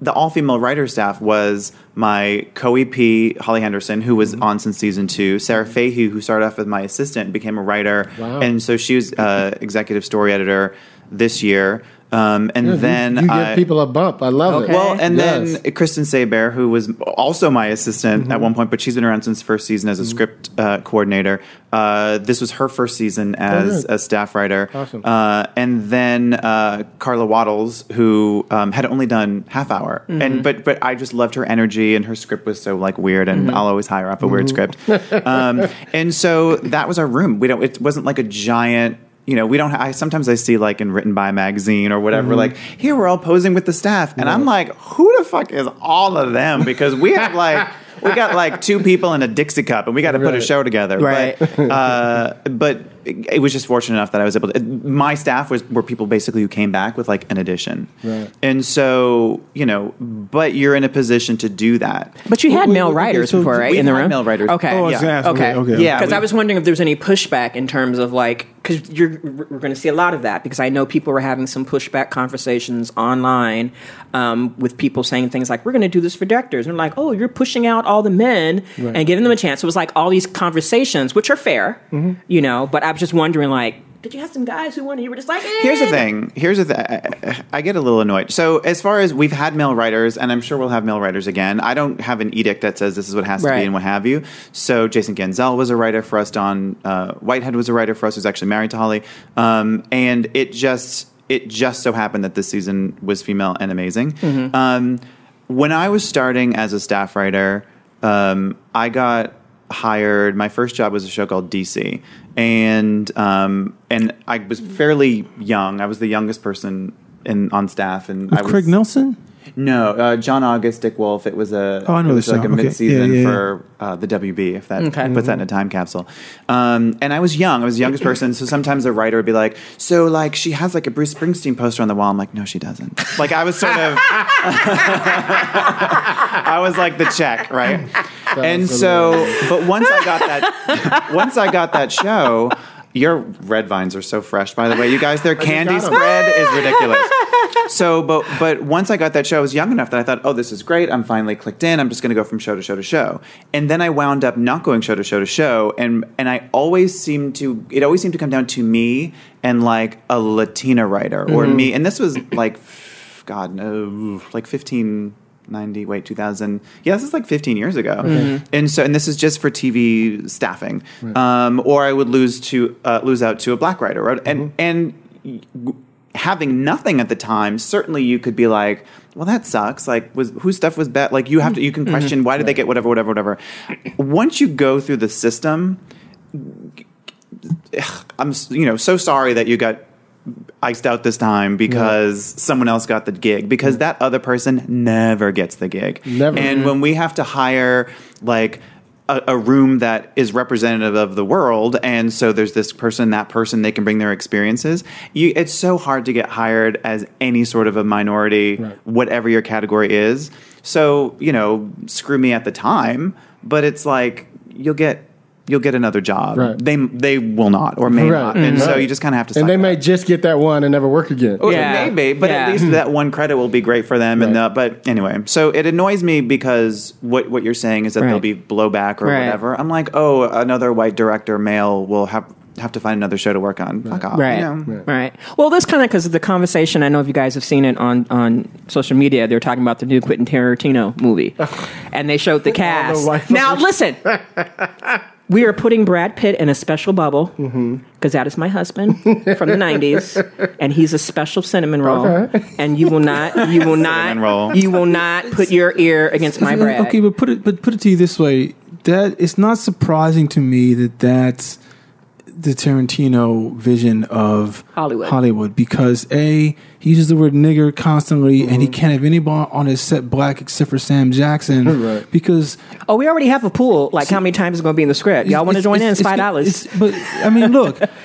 the all female writer staff was my co EP Holly Henderson, who was on since season two, Sarah Fahey, who started off as my assistant, became a writer, Wow. and so she was uh, executive story editor this year. Um, and You- then you give I- people a bump. I love Okay. it. well, and Yes. then Kristen Saber, who was also my assistant Mm-hmm. at one point, but she's been around since first season as a script uh, coordinator. Uh, this was her first season as good. a staff writer. Oh, Awesome. Uh, and then uh, Carla Waddles, who um, had only done half hour, Mm-hmm. and but but I just loved her energy, and her script was so like weird, and Mm-hmm. I'll always hire off a weird script. um, and so that was our room. We don't. It wasn't like a giant you know, we don't. I sometimes I see like in written by magazine or whatever, Mm-hmm. like here we're all posing with the staff, and I'm like, who the fuck is all of them? Because we have like. We got like two people in a Dixie cup, and we got to put a show together. Right. But, uh, but it, it was just fortunate enough that I was able to. My staff was were people basically who came back with like an addition, Right. and so you know. But you're in a position to do that. But you had Wait, male wait, okay, writers so before, right? we've in the had room, male writers. Okay, Oh, Yeah. gonna Okay. okay, okay. Yeah. Because I was wondering if there's any pushback in terms of like, because you're we're going to see a lot of that because I know people were having some pushback conversations online um, with people saying things like, "We're going to do this for directors," and like, "Oh, you're pushing out all the men and giving them a chance." So it was like all these conversations, which are fair, Mm-hmm. you know. But I was just wondering, like, did you have some guys who wanted? You were just like, eh. Here's the thing. Here's the thing. I get a little annoyed. So as far as we've had male writers, and I'm sure we'll have male writers again. I don't have an edict that says this is what has to be and what have you. So Jason Genzel was a writer for us. Don uh, Whitehead was a writer for us. Who's actually married to Holly. Um, and it just it just so happened that this season was female and amazing. Um, when I was starting as a staff writer, um, I got hired. My first job was a show called DC, and um, and I was fairly young. I was the youngest person in on staff, and I was Craig Nelson. No, uh, John August, Dick Wolf. It was a Oh, I know it was the like show. a Okay. mid-season Yeah, yeah, for uh, the WB. If that Okay. puts that in a time capsule. Um, and I was young. I was the youngest person. So sometimes a writer would be like, "So like she has like a Bruce Springsteen poster on the wall." I'm like, "No, she doesn't." Like I was sort of. I was like the check, right? And so, but once I got that, once I got that show, your red vines are so fresh. By the way, you guys, their candy spread is ridiculous. So, but but once I got that show, I was young enough that I thought, oh, this is great. I'm finally clicked in. I'm just going to go from show to show to show. And then I wound up not going show to show to show, and and I always seemed to it always seemed to come down to me and like a Latina writer or Mm-hmm. me. And this was like, God, no, like 15. 90 wait 2000 yeah this is like 15 years ago and so and this is just for tv staffing um, or i would lose to uh, lose out to a black writer right? and and having nothing at the time, certainly you could be like, well, that sucks. Like, was whose stuff was bad? Like, you have to, you can question why did they get whatever, whatever, whatever. Once you go through the system, I'm, you know, so sorry that you got iced out this time because someone else got the gig because that other person never gets the gig. Never. And mm-hmm. when we have to hire like a, a room that is representative of the world, and so there's this person, that person, they can bring their experiences. You, it's so hard to get hired as any sort of a minority, Right. whatever your category is. So you know, screw me at the time, but it's like you'll get. You'll get another job. Right. They they will not or may Right. not, and so mm-hmm. you just kind of have to. suck and they may up. just get that one and never work again. Oh, Yeah. maybe, but Yeah. at least that one credit will be great for them. And the, uh, but anyway, so it annoys me because what what you're saying is that there'll be blowback or Right. whatever. I'm like, oh, another white director, male, will have have to find another show to work on. Fuck off, Right. You know? Right. Well, this kind of because of the conversation. I know if you guys have seen it on on social media, they're talking about the new Quentin Tarantino movie, and they showed the cast. white now, listen. We are putting Brad Pitt in a special bubble mm-hmm. because that is my husband from the '90s, and he's a special cinnamon roll. Okay. And you will not, you will not, roll. you will not put your ear against my Brad. Okay, but put it but put it to you this way: that it's not surprising to me that that's the Tarantino vision of Hollywood. Hollywood because a he uses the word nigger constantly, and Mm-hmm. he can't have anybody on his set black except for Sam Jackson Right. because Oh, we already have a pool. Like, how many times is going to be in the script? Y'all want to It's- join in? It's it's- five dollars. But I mean, look,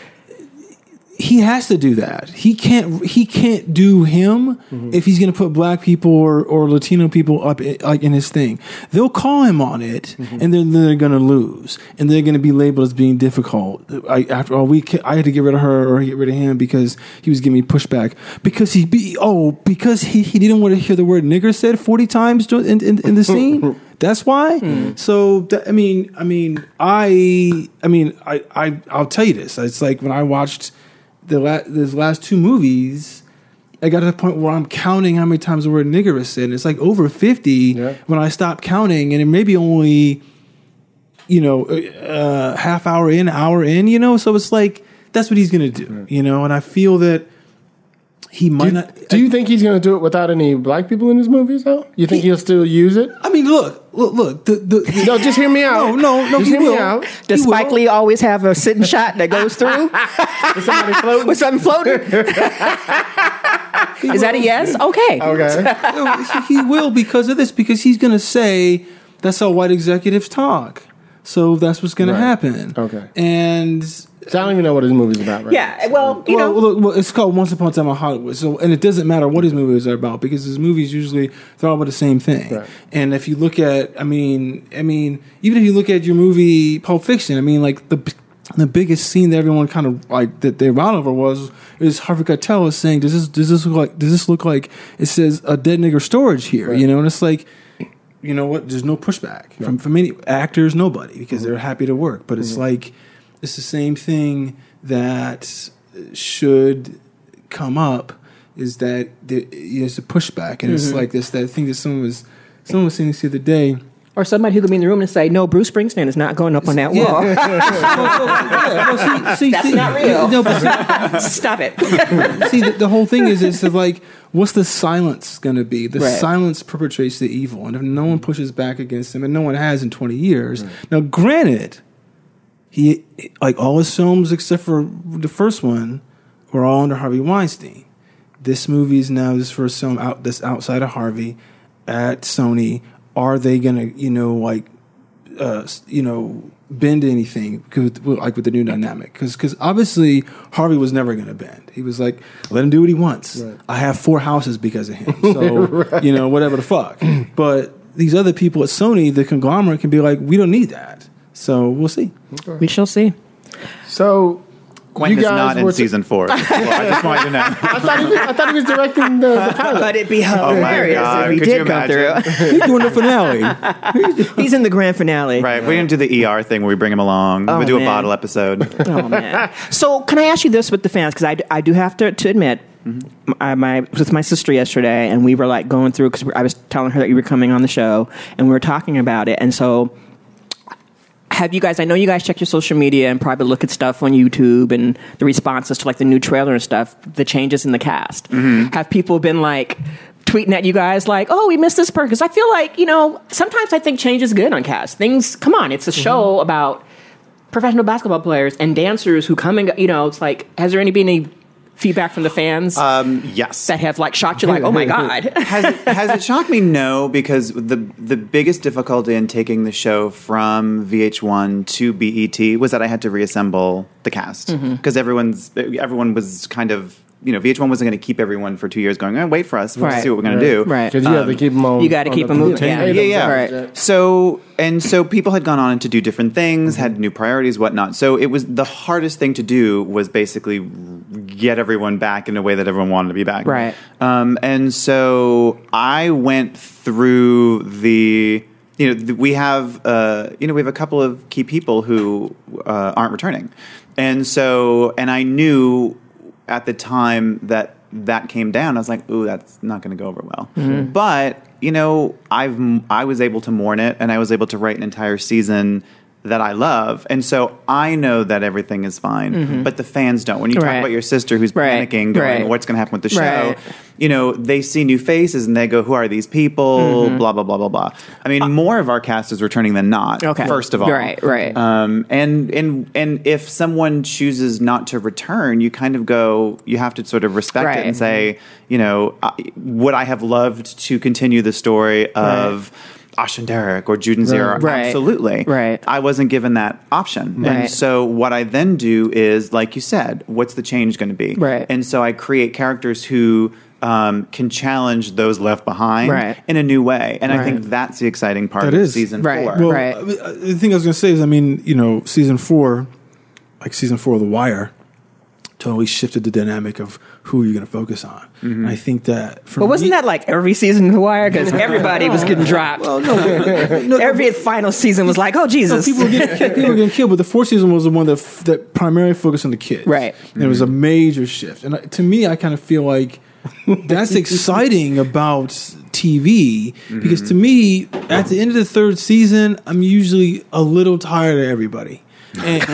he has to do that. He can't. He can't do him mm-hmm. if he's going to put black people or, or Latino people up i- like in his thing. They'll call him on it, mm-hmm. and then they're going to lose, and they're going to be labeled as being difficult. I, after all, we I had to get rid of her or get rid of him because he was giving me pushback because he be oh because he, he didn't want to hear the word nigger said forty times in, in, in the scene. That's why. Hmm. So that, I mean, I mean, I, I mean, I, I, I'll tell you this. It's like when I watched the la- these last two movies, I got to the point where I'm counting how many times the word nigger is said. It's like over fifty Yeah. when I stopped counting, and it may be only, you know, uh, half hour in, hour in. You know, so it's like that's what he's gonna do. You know, and I feel that he might Do, not. do you think he's going to do it without any black people in his movies, though? You think He- he, will still use it? I mean, look, look, look. The, the, No, just hear me out. No, no, no. Just he hear will. me out. Does He will. Spike Lee always have a sitting shot that goes through Is somebody floating? with something floating? Is that a yes? Okay. okay. he, he will because of this because he's going to say that's how white executives talk. So that's what's going Right. to happen. Okay. And So I don't even know what his movie's about, right? Yeah. Well, you well, know. look, well, it's called Once Upon a Time in Hollywood. So, and it doesn't matter what his movies are about because his movies usually they're all about the same thing. Right. And if you look at, I mean, I mean, even if you look at your movie Pulp Fiction, I mean, like the the biggest scene that everyone kind of like that they ran over was is Harvey Keitel is saying, "Does this does this look like does this look like it says a dead nigger storage here?" Right. You know, and it's like. You know what? There's no pushback from from any actors, nobody, because mm-hmm. they're happy to work. But it's mm-hmm. like it's the same thing that should come up is that there, there's a pushback, and it's mm-hmm. like this that thing that someone was someone was saying this the other day. Or somebody who could be in the room and say, "No, Bruce Springsteen is not going up on that wall." Yeah, see, see, That's see- not real. No, but Stop it. See, the, the whole thing is, is like, what's the silence going to be? The Right. silence perpetrates the evil, and if no one pushes back against him, and no one has in twenty years. Now, granted, he like all his films except for the first one were all under Harvey Weinstein. This movie is now this first film out that's outside of Harvey at Sony. Are they gonna, you know, like uh, you know, bend anything 'cause with, with- like with the new dynamic. Because obviously Harvey was never going to bend. He was like, let him do what he wants. I have four houses because of him. So you know, whatever the fuck. but these other people at Sony, the conglomerate, can be like, we don't need that. So we'll see. We shall see. So Quentin you is guys not in were- season four. Well, I just wanted to know. I thought he was, I thought he was directing the, the pilot. But it'd be Oh my hilarious God, if he could did you come imagine? through. He's doing the finale. He's in the grand finale. Right, we didn't do the ER thing where we bring him along. Oh, we do man. a bottle episode. Oh man! So can I ask you this with the fans? Because I, d- I do have to, to admit, I my with my sister yesterday, and we were like going through because I was telling her that you were coming on the show, and we were talking about it, and so. Have you guys? I know you guys check your social media and probably look at stuff on YouTube and the responses to like the new trailer and stuff, the changes in the cast. Mm-hmm. Have people been like tweeting at you guys like, "Oh, we missed this part"? Because I feel like you know sometimes I think change is good on cast. Things, come on, it's a show mm-hmm. about professional basketball players and dancers who come and go, you know, it's like, has there any been any feedback from the fans um, yes. that have like shocked you, like, oh my god, has it, has it shocked me? No, because the the biggest difficulty in taking the show from VH1 to BET was that I had to reassemble the cast Mm-hmm. because everyone's everyone was kind of you know VH1 wasn't going to keep everyone for two years going. Oh, wait for us, we'll Right. see what we're going to do. Right. Because you have to um, keep them on. You gotta on keep the 'em moving, potatoes yeah. Yeah, yeah. Right. So and so people had gone on to do different things, had mm-hmm. new priorities, whatnot. So it was the hardest thing to do was basically get everyone back in a way that everyone wanted to be back. Right. Um, and so I went through the. You know, th- we have uh, you know we have a couple of key people who uh, aren't returning, and so and I knew at the time that that came down, I was like, "Ooh, that's not going to go over well." But you know, I've I was able to mourn it, and I was able to write an entire season that I love, and so I know that everything is fine. Mm-hmm. But the fans don't. When you talk Right. about your sister who's Right. panicking, going, Right. "What's going to happen with the show?" You know, they see new faces and they go, "Who are these people?" Mm-hmm. Blah blah blah blah blah. I mean, uh, more of our cast is returning than not. Okay. First of all, Right, right. um, and and and if someone chooses not to return, you kind of go. You have to sort of respect it and say, you know, I- would I have loved to continue the story of Ashen Derek or Juden Zero? Right. Absolutely. Right. I wasn't given that option, Right. and so what I then do is, like you said, what's the change going to be? Right. And so I create characters who. Um, can challenge those left behind Right. in a new way, and I think that's the exciting part That of is. season Right. four. Well, Right. I mean, the thing I was going to say is, I mean, you know, season four, like season four of The Wire, totally shifted the dynamic of who are you're going to focus on. And I think that for but wasn't me- that like every season of The Wire? Because everybody was getting dropped. every final season was like, oh No, Jesus, people were getting people were getting killed, but the fourth season was the one that f- that primarily focused on the kids, Right. And it was a major shift, and uh, to me, I kind of feel like that's exciting about TV because to me, at the end of the third season, I'm usually a little tired of everybody. And,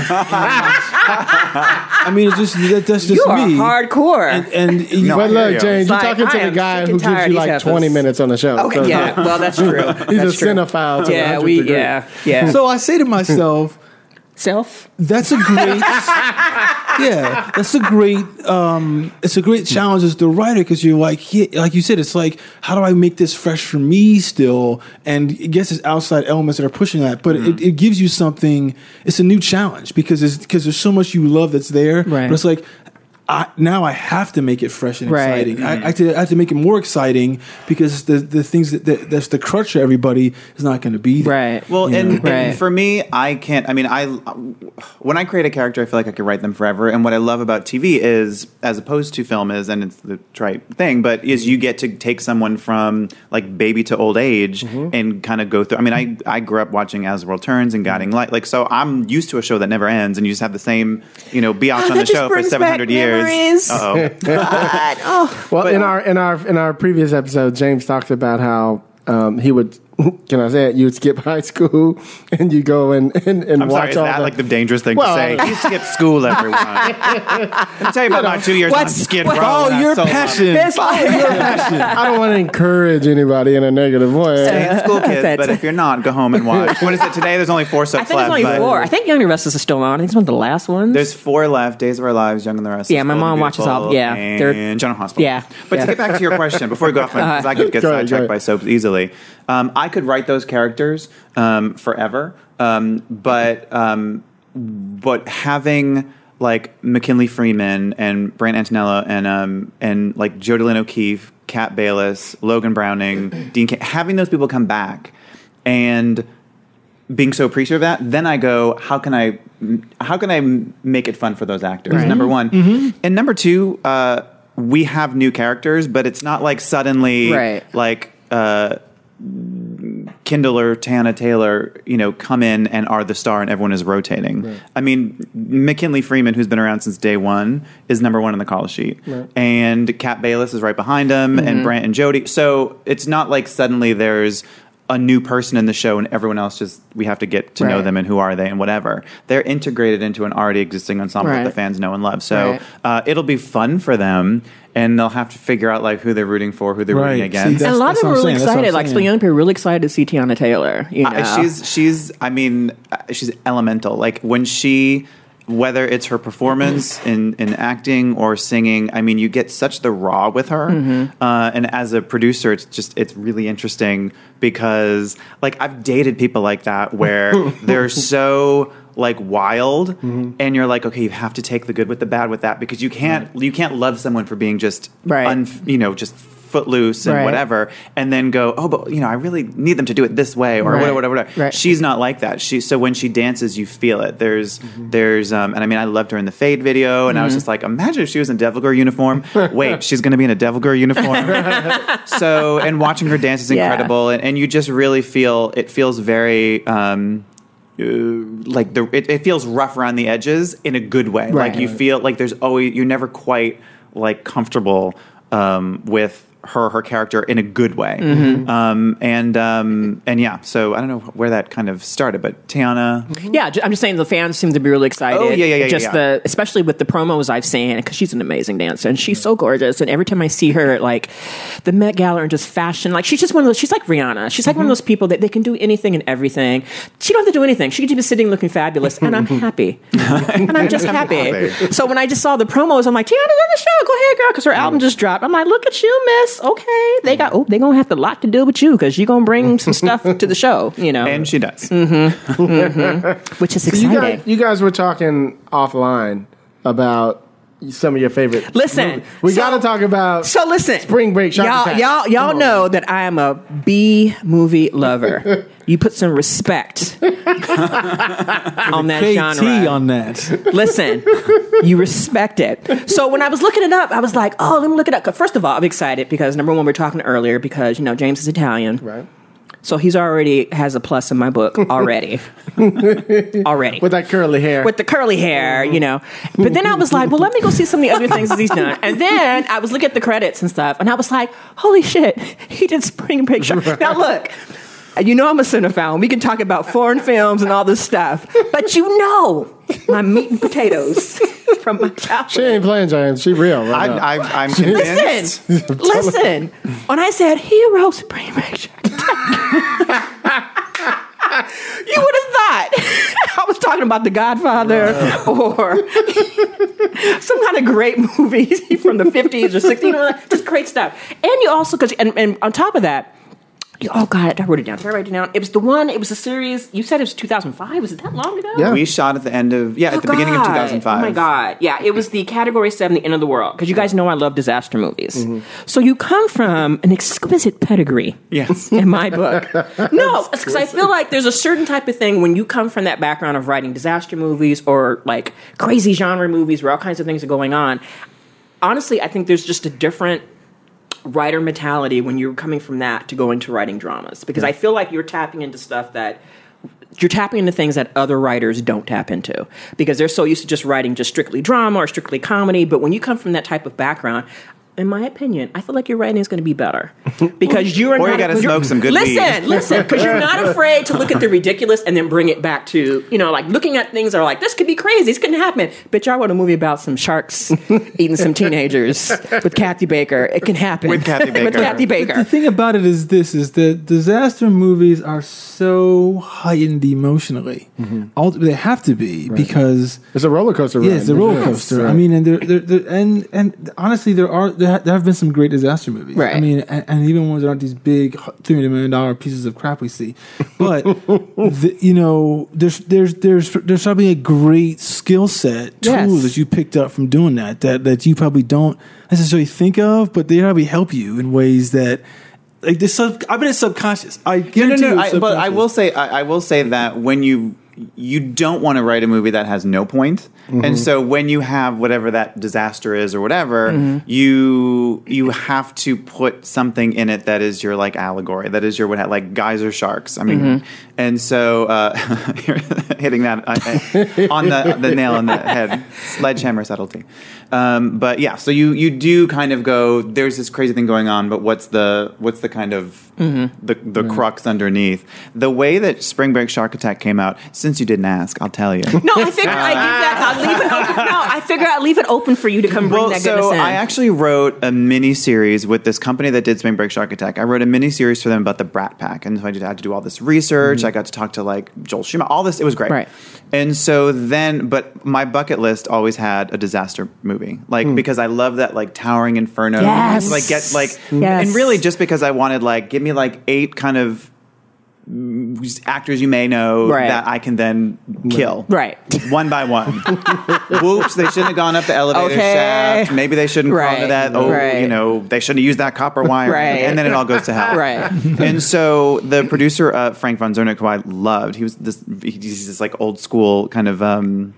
I mean, it's just that, that's just you are me. hardcore. And, and No, you- I But look, you. James, you're like, talking I to the am guy sick who and gives you of like these 20 heifers. minutes on the show. okay, So yeah, well that's true. He's that's a true. cinephile to Yeah, 100th we, degree. yeah, yeah. so I say to myself, Self. that's a great yeah that's a great um it's a great challenge as the writer because you're like yeah, like you said it's like how do i make this fresh for me still and it gets there's outside elements that are pushing that but it, it gives you something it's a new challenge because it's because there's so much you love that's there Right. but it's like I, now I have to make it fresh and Right. exciting. I, I, have to, I have to make it more exciting because the the things that, that that's the crutch for everybody is not going to be there. Right. Well, and, know? and Right. for me, I can't. I mean, I when I create a character, I feel like I could write them forever. And what I love about TV is, as opposed to film, is, and it's the trite thing, but is you get to take someone from like baby to old age Mm-hmm. and kind of go through. I mean, I I grew up watching As the World Turns and Guiding Light, like so. I'm used to a show that never ends, and you just have the same, you know, be out on the show for 700 back years. Memories. Uh-oh. God. Oh. Well, in our in our in our previous episode, James talked about how um, he would. Can I say it? You would skip high school and you go and and, and I'm watch sorry, is all that the, like the dangerous thing Well, to say? You skip school, everyone. Let me tell you about my two years on What's- Skid what- Row. Oh, and I you're sold my- passionate. It's I don't want to encourage anybody in a negative way. Stay in school, kids. But if you're not, go home and watch. What is it today? There's only four I subs think left. it's only but four. I think Young and the Restless is still on. I think it's one of the last ones. There's four left. Days of Our Lives, Young and the Rest. Yeah, my mom watches all- yeah, they're- and General Hospital. Yeah, but yeah. to get back to your question before we go off, because I could get Go sidetracked by soaps easily. Um, I could write those characters um, forever, um, but um, but having like McKinley Freeman and Brent Antonello and um, and like Jodi Lyn O'Keefe, Kat Bailess, Logan Browning, Dean, Ca- having those people come back and being so appreciative of that, then I go, how can I, how can I m- make it fun for those actors? Number one, and number two, uh, we have new characters, but it's not like suddenly Right. like uh, Kindle or Teyana Taylor, you know, come in and are the star, and everyone is rotating. I mean, McKinley Freeman, who's been around since day one, is number one on the call sheet, and Kat Bailess is right behind him, and Brent and Jody. So it's not like suddenly there's a new person in the show and everyone else just we have to get to know them and who are they and whatever. They're integrated into an already existing ensemble that the fans know and love. So Right. uh, it'll be fun for them and they'll have to figure out like who they're rooting for who they're Right. rooting See, against and a lot of them are really saying. That's what I'm excited. Like saying. some young people are really excited to see Teyana Taylor. You know, Uh, she's she's I mean she's elemental. Like when she whether it's her performance mm-hmm. in, in acting or singing, I mean, you get such the raw with her. Mm-hmm. Uh, and as a producer, it's just it's really interesting because like I've dated people like that where they're so like wild mm-hmm. and you're like okay you have to take the good with the bad with that because you can't you can't love someone for being just Right. un, you know just footloose and Right. whatever and then go oh but you know I really need them to do it this way or Right. whatever whatever, whatever. Right. she's not like that she so when she dances you feel it there's Mm-hmm. there's um and I mean I loved her in the Fade video and I was just like imagine if she was in Devil Girl uniform wait she's gonna be in a Devil Girl uniform so and watching her dance is Yeah. incredible and, and you just really feel it feels very um uh, like the it, it feels rough around the edges in a good way like you feel like there's always you're never quite like comfortable um with her her character in a good way Mm-hmm. um and um and yeah so i don't know where that kind of started but teyana Yeah, ju- I'm just saying the fans seem to be really excited. Oh, yeah, yeah, yeah, Just yeah. the, especially with the promos I've seen, because she's an amazing dancer and she's so gorgeous. And every time I see her at like the Met Gala and just fashion, like she's just one of those. She's like Rihanna. She's like one of those people that they can do anything and everything. She don't have to do anything. She can just be sitting looking fabulous, and I'm happy. and I'm just happy. happy. So when I just saw the promos, I'm like, Teyana's on the show. Go ahead, girl, because her album just dropped. I'm like, look at you, Miss. Okay, they got. Oh, they're gonna have a lot to do with you because you're gonna bring some stuff to the show. You know, and she does mm-hmm. Mm-hmm. which is You exciting. guys, you guys were talking offline about some of your favorite. Listen, movies. we so- got to talk about. So listen, Spring Break, Shark y'all, Attack. y'all, y'all Come on. know that I am a B movie lover. you put some respect on that KT genre. on that. Listen, you respect it. So when I was looking it up, I was like, oh, let me look it up. First of all, I'm excited because number one, we are talking earlier because you know James is Italian, right. So he's already has a plus in my book already, already With that curly hair. with the curly hair, you know. But then I was like, well, let me go see some of the other things that he's done. And then I was looking at the credits and stuff, and I was like, holy shit, he did Spring Break. Shark. Now look. You know I'm a cinephile. We can talk about foreign films and all this stuff, but you know my meat and potatoes from my childhood. she ain't playing James. She real. I, Right now. I, i'm convinced Listen, listen. When I said hero Spring Break Shark you would have thought I was talking about The Godfather or some kind of great movie from the 50s or 60s, just great stuff. And you also, because, and, and on top of that, Oh God, I wrote it down. Did I write it down? It was the one. It was a series. You said it was 2005. Was it that long ago? Yeah. We shot at the end of yeah, Oh, at the beginning of 2005. Oh my god! Yeah, it was the category seven, the end of the world. Because you guys know I love disaster movies. Mm-hmm. So you come from an exquisite pedigree. Yes. in my book. no, because I feel like there's a certain type of thing when you come from that background of writing disaster movies or like crazy genre movies where all kinds of things are going on. Honestly, I think there's just a different writer mentality when you're coming from that to go into writing dramas. Because I feel like you're tapping into stuff that you're tapping into things that other writers don't tap into. Because they're so used to just writing just strictly drama or strictly comedy. But when you come from that type of background, in my opinion, I feel like your writing is going to be better because you are. Or you gotta smoke some good Listen, weed. listen, because you're not afraid to look at the ridiculous and then bring it back to you know like looking at things that are like this could be crazy, this couldn't happen. Bitch, I wrote a movie about some sharks eating some teenagers with Kathy Baker. It can happen With Kathy with Baker. Kathy Baker. The thing about it is this: is that disaster movies are so heightened emotionally. Mm-hmm. All, they have to be because It's a roller coaster ride. yeah, it's a roller Yes, coaster. right. I mean, and there, there, there, and and honestly, there are there, there have been some great disaster movies. Right. I mean, and, and even ones that aren't these big three million dollar pieces of crap we see, but the, you know, there's there's there's there's probably a great skill set tool Yes. that you picked up from doing that that that you probably don't necessarily think of, but they probably help you in ways that. Like this, sub, I bet it's subconscious. I No, no, guarantee no. you I, but I will say, I, I will say that when you you don't want to write a movie that has no point, Mm-hmm. and so when you have whatever that disaster is or whatever, Mm-hmm. you you have to put something in it that is your like allegory, that is your what like geyser sharks. I mean, Mm-hmm. and so uh, you're hitting that uh, on the the nail on the head, sledgehammer subtlety. Um, but yeah, so you you do kind of go. There's this crazy thing going on, but what's the what's the kind of Mm-hmm. the the crux underneath? The way that Spring Break Shark Attack came out. Since you didn't ask, I'll tell you. No, I figure I give that. I leave it open. No, I figure I leave it open for you to come bring Well, that so goodness in. I actually wrote a mini series with this company that did Spring Break Shark Attack. I wrote a mini series for them about the Brat Pack, and so I just had to do all this research. I got to talk to like Joel Schumacher. All this, it was great. Right. And so then, but my bucket list always had a disaster movie, like because I love that like towering inferno. Yes. Like get like, Yes. and really just because I wanted like give me like eight kind of mm, actors you may know Right. that I can then kill Right. one by one. Whoops, they shouldn't have gone up the elevator Okay. shaft. Maybe they shouldn't crawl Right. into that. Oh, Right. you know, they shouldn't have used that copper wire. Right. And then it all goes to hell. Right. And so the producer, uh, Frank von Zerneck, who I loved, he was this, he's this like old school kind of, um,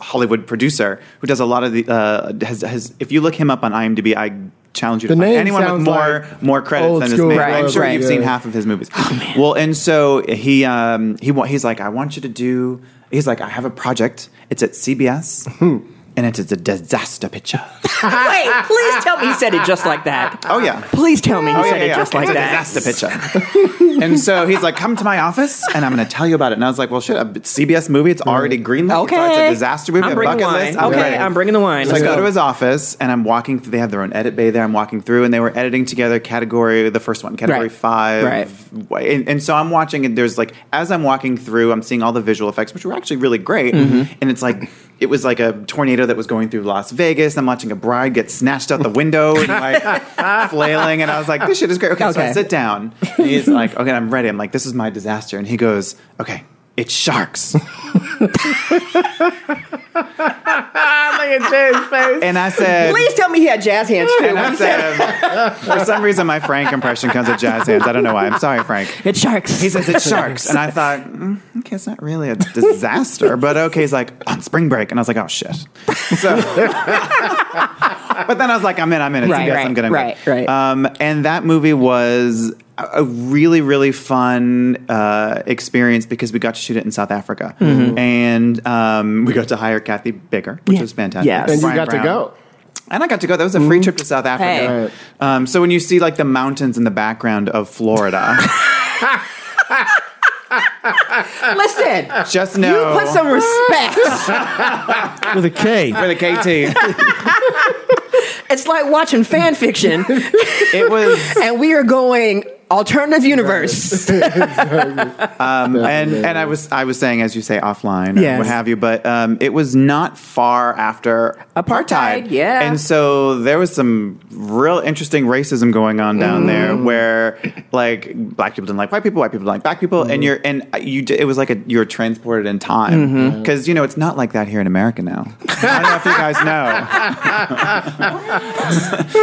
Hollywood producer who does a lot of the uh, has, has if you look him up on IMDb I challenge you to The find anyone with more like more credits than his name. Right, I'm sure right. you've seen half of his movies. well, and so he um, he wa- he's like I want you to do he's like I have a project. It's at CBS. And it's, it's a disaster picture. Wait, please tell me he said it just like that. Oh yeah. Please tell me he Oh, said yeah, it yeah. just like it's that. a disaster picture. and so he's like, "Come to my office, and I'm going to tell you about it." And I was like, "Well, shit, a CBS movie. It's already greenlit. Okay. so it's a disaster movie. I'm a bringing bucket wine. list. I'm okay, ready." I'm bringing the wine. So I Let's go go. to his office and I'm walking through. They have their own edit bay there. I'm walking through, and they were editing together category the first one, category Right. five. Right. And, and so I'm watching, and there's like as I'm walking through, I'm seeing all the visual effects, which were actually really great. Mm-hmm. And it's like it was like a tornado that was going through Las Vegas. I'm watching a bride get snatched out the window and like flailing, and I was like, this shit is great. Okay, so I sit down. And he's like, okay, I'm ready. I'm like, this is my disaster, and he goes, okay. It's sharks. Look at Jay's face. And I said, Please tell me he had jazz hands too. And I said said, for some reason, my Frank impression comes with jazz hands. I don't know why. I'm sorry, Frank. it's sharks. He says it's sharks, and I thought, mm, okay, it's not really a disaster, but okay. He's like on spring break, and I was like, oh shit. So, but then I was like, I'm in, I'm in. It's Right, CBS, right, I'm gonna right, right. Um, and that movie was a a really, really fun uh, experience because we got to shoot it in South Africa, and um, we got to hire Kathy Baker, which Mm-hmm. Yeah. was fantastic. Yes. And you Brian got to go. And I got to go. That was a free trip to South Africa. Hey. Um, so when you see like the mountains in the background of Florida, Listen, just know put some respect. with a K. for the KT, it's like watching fan fiction, it was and we are going alternative universe. um, and and I was I was saying as you say offline or Yes. what have you, but um, it was not far after Apartheid, yeah. and so there was some real interesting racism going on down there where like black people didn't like white people white people didn't like black people and you're and you it was like a you're transported in time. Because you know it's not like that here in america now. I don't know if you guys know.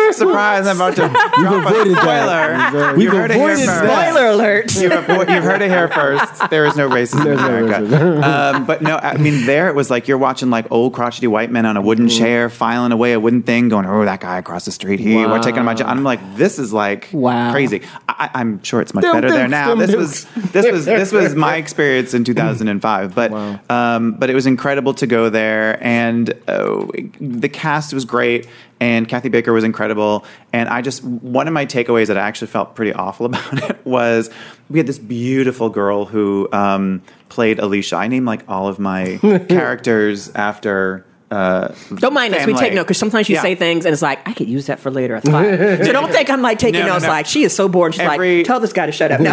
Surprise i'm about to drop a avoided spoiler. We've you heard it here avoided. Spoiler alert. You've, avo- you've heard it here first. There is no racism in America. um, but no, I mean, there it was like you're watching like old crotchety white men on a wooden chair filing away a wooden thing, going, "Oh, that guy across the street, he we're taking my job." I'm like, this is like Wow. crazy. I, I'm sure it's much better there now. This was this was this was my experience in 2005. But um, but it was incredible to go there, and uh, the cast was great. And Kathy Baker was incredible. And I just, one of my takeaways that I actually felt pretty awful about it was we had this beautiful girl who um, played Alicia. I named like all of my characters after. Uh, Don't mind us. We take note because sometimes you Yeah. say things and it's like I could use that for later. It's fine. so don't think I'm like taking No, no, notes. no. Like she is so bored. She's Every- like, tell this guy to shut up. No.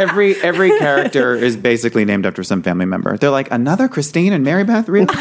Every every character is basically named after some family member. They're like another Christine and Mary Beth. Really,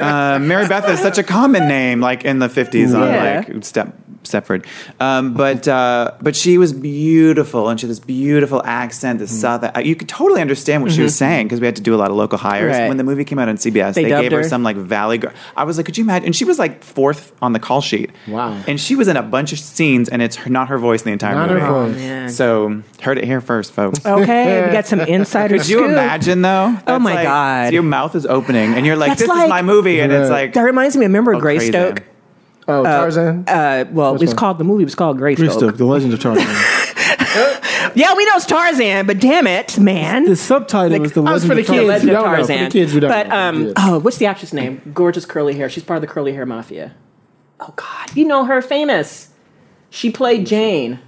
uh, Mary Beth is such a common name, like in the fifties on Yeah. like Step Stepford. Um, but uh, but she was beautiful, and she had this beautiful accent, this southern. uh, You could totally understand what she was saying because we had to do a lot of local hires. Right. When the movie came out on CBS, They they, gave her her? some like Valley Girl. I was like, could you imagine? And she was like fourth on the call sheet. Wow. And she was in a bunch of scenes, and it's her, not her voice in the entire Not her movie. voice. man. So heard it here first, folks. okay, we got some insider Could you imagine though? Oh my like- God. Your mouth is opening, and you're like, That's "This like- is my movie," and it's like, That reminds me. I remember oh, crazy. Greystoke? Oh, Tarzan. Uh, well, it's one? called the movie It was called Greystoke. Greystoke, the Legend of Tarzan. Yeah, we know it's Tarzan, but damn it, man. the subtitle is the Oh, it's Legend for the of kids. Tarzan. Legend you of don't know. For Tarzan. the kids who don't but know. um, Yeah. oh, what's the actress name? Gorgeous curly hair. She's part of the curly hair mafia. Oh God, you know her, famous. She played Jane.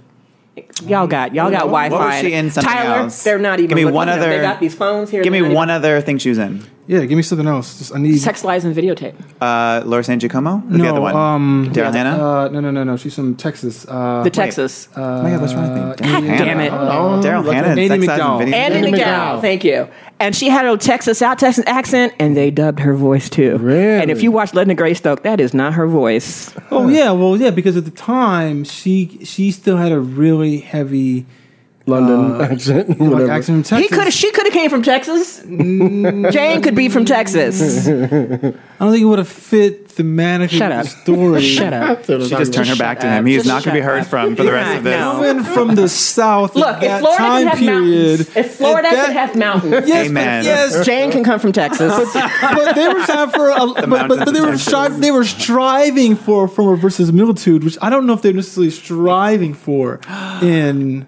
Y'all got y'all got Wi-Fi. What was she in something Tyler, else? they're not even. Give me looking one at them. other- They got these phones here. give me They're not one even- other thing she was in. Yeah, give me something else. Just I need Sex lies and videotape. Uh, Laura San Giacomo, Or no, the other one, um, Daryl Hannah. Uh, no, no, no, no. She's from Texas. Uh, The Texas. oh my God, what's wrong with me? God Daryl damn it. Hannah. Daryl Hannah, and Andie Sex Lies and MacDowell. Video. Andie Andie MacDowell, MacDowell. thank you. And she had a Texas South Texas accent, and they dubbed her voice too. Really? And if you watch Legend of Greystoke, that is not her voice. Oh yeah, well yeah, because at the time she she still had a really heavy London uh, accent. like whatever. accent from He Texas. could have. She could have came from Texas. Mm. Jane could be from Texas. I don't think it would have fit thematically Shut with up. the story. Shut up. She just turned her back to him. He's Just not going to be shut heard up. from for the rest of this. No. Women from the South. Look, at if that Florida time can have period, mountains, if Florida at that- can have mountains, yes, Amen. But, yes, Jane can come from Texas. but they were trying for a, but, but, mountains but they of were Texas. stri- they were striving for from a verisimilitude, which I don't know if they're necessarily striving for in.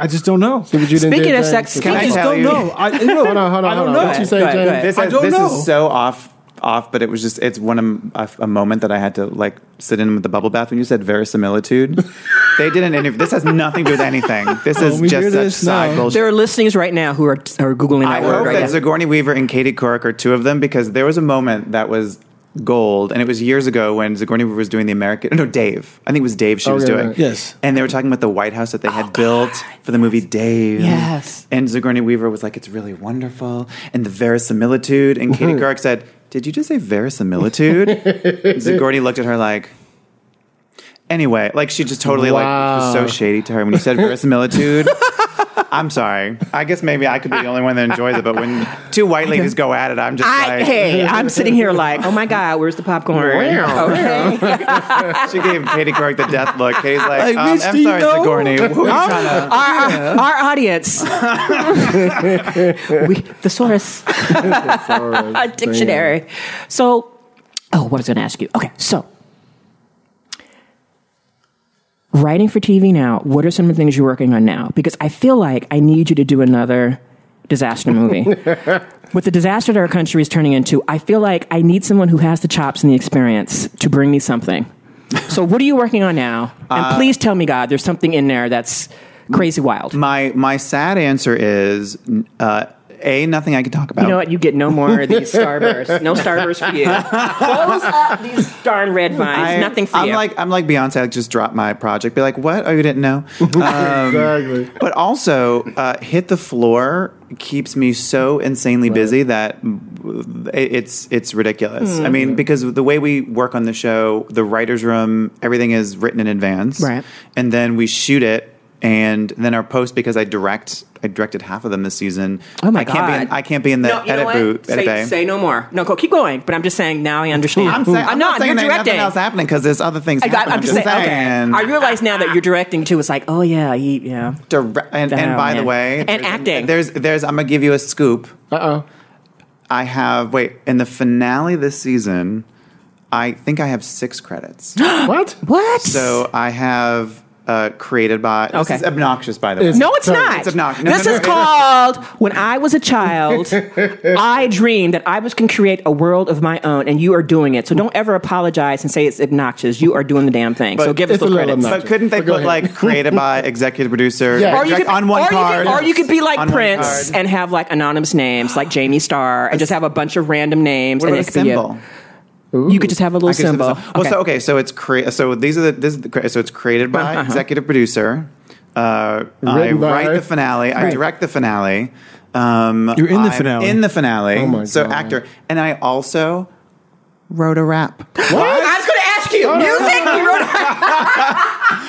I just don't know. See what you done Speaking did, of Jay? sex, can I I just tell don't you? know. I, you know, Hold on, hold on, I don't hold know. What you say, Go ahead, Jay? go ahead. This, I is, don't this know. is so off off, but it was just it's one of a, a moment that I had to like sit in with the bubble bath when you said verisimilitude. they did an interview. This has nothing to do with anything. This is we just hear such this side now. bullshit. there are listeners right now who are are googling I that word hope right that now. Sigourney Weaver and Katie Couric are two of them because there was a moment that was gold, and it was years ago when Sigourney Weaver was doing the American. No, Dave. I think it was Dave she oh, was Okay, doing. right. Yes. and they were talking about the White House that they oh, had built for the movie Dave. Yes. and Sigourney Weaver was like, "It's really wonderful," and the verisimilitude. And Katie Couric said, "Did you just say verisimilitude?" And Sigourney looked at her like. Anyway, like she just totally like was so shady to her when you said verisimilitude. I'm sorry. I guess maybe I could be the only one that enjoys it, but when two white ladies go at it, I'm just I, like. hey, I'm sitting here like, oh my god, where's the popcorn? Okay. She gave Katie Couric the death look. Katie's like, Like, um, I'm sorry, know? Sigourney. Who are you trying to? our, our audience, we, thesaurus, dictionary. So, oh, what was I going to ask you? Okay, so writing for TV now. What are some of the things you're working on now? Because I feel like I need you to do another disaster movie. With the disaster that our country is turning into, I feel like I need someone who has the chops and the experience to bring me something. So, what are you working on now? And please tell me, God, there's something in there that's crazy wild. My my sad answer is uh, a nothing I can talk about. You know what? You get no more of these Starbursts. No Starbursts for you. Close up these darn red vines. I- Nothing for I'm you. like I'm like Beyonce. I just dropped my project. Be like, what? Oh, you didn't know? Um, exactly. But also, uh, hit the floor keeps me so insanely busy that mm, it's it's ridiculous. I Hmm. mean, because the way we work on the show, the writers' room, everything is written in advance, Right. And then we shoot it, and then our post because I direct. I directed half of them this season. Oh my I can't Be in, God. I can't be in the no, you edit booth. Say, bay. say no more. No, go keep going. But I'm just saying now I understand. I'm, saying, I'm, not, saying you're that directing. nothing else happening because there's other things I got, happening. I'm just saying. Okay. I realize now that you're directing too. It's like, oh yeah, he, yeah. Dire- and, and Oh, by the way, And there's- acting. There's, there's. I'm gonna give you a scoop. Uh oh. I have. Wait, in the finale this season, I think I have six credits. What? What? so I have uh, created by. This Okay. is obnoxious, by the way. It's- No, it's Sorry, not. it's obnoxious. No, this no, no, is it is. called when I was a child. I dreamed that I was can create a world of my own, and you are doing it. So don't ever apologize and say it's obnoxious. You are doing the damn thing. so give us the a those little credits. But couldn't they But put ahead. like created by executive producer Yeah. Or you could, on one or card? You could, or you could be like Prince and have like anonymous names like Jamie Starr and just have a bunch of random names. What and about a it could be symbol? You could just have a little I could just have symbol. a symbol. Well, so okay, so it's cre- so these are the this is the cre- so it's created by Uh-huh. executive producer. Uh, I Written by- write the finale. I direct the finale. Um, You're in the I'm finale. In the finale. Oh my so God. actor, and I also wrote a rap. I music. You wrote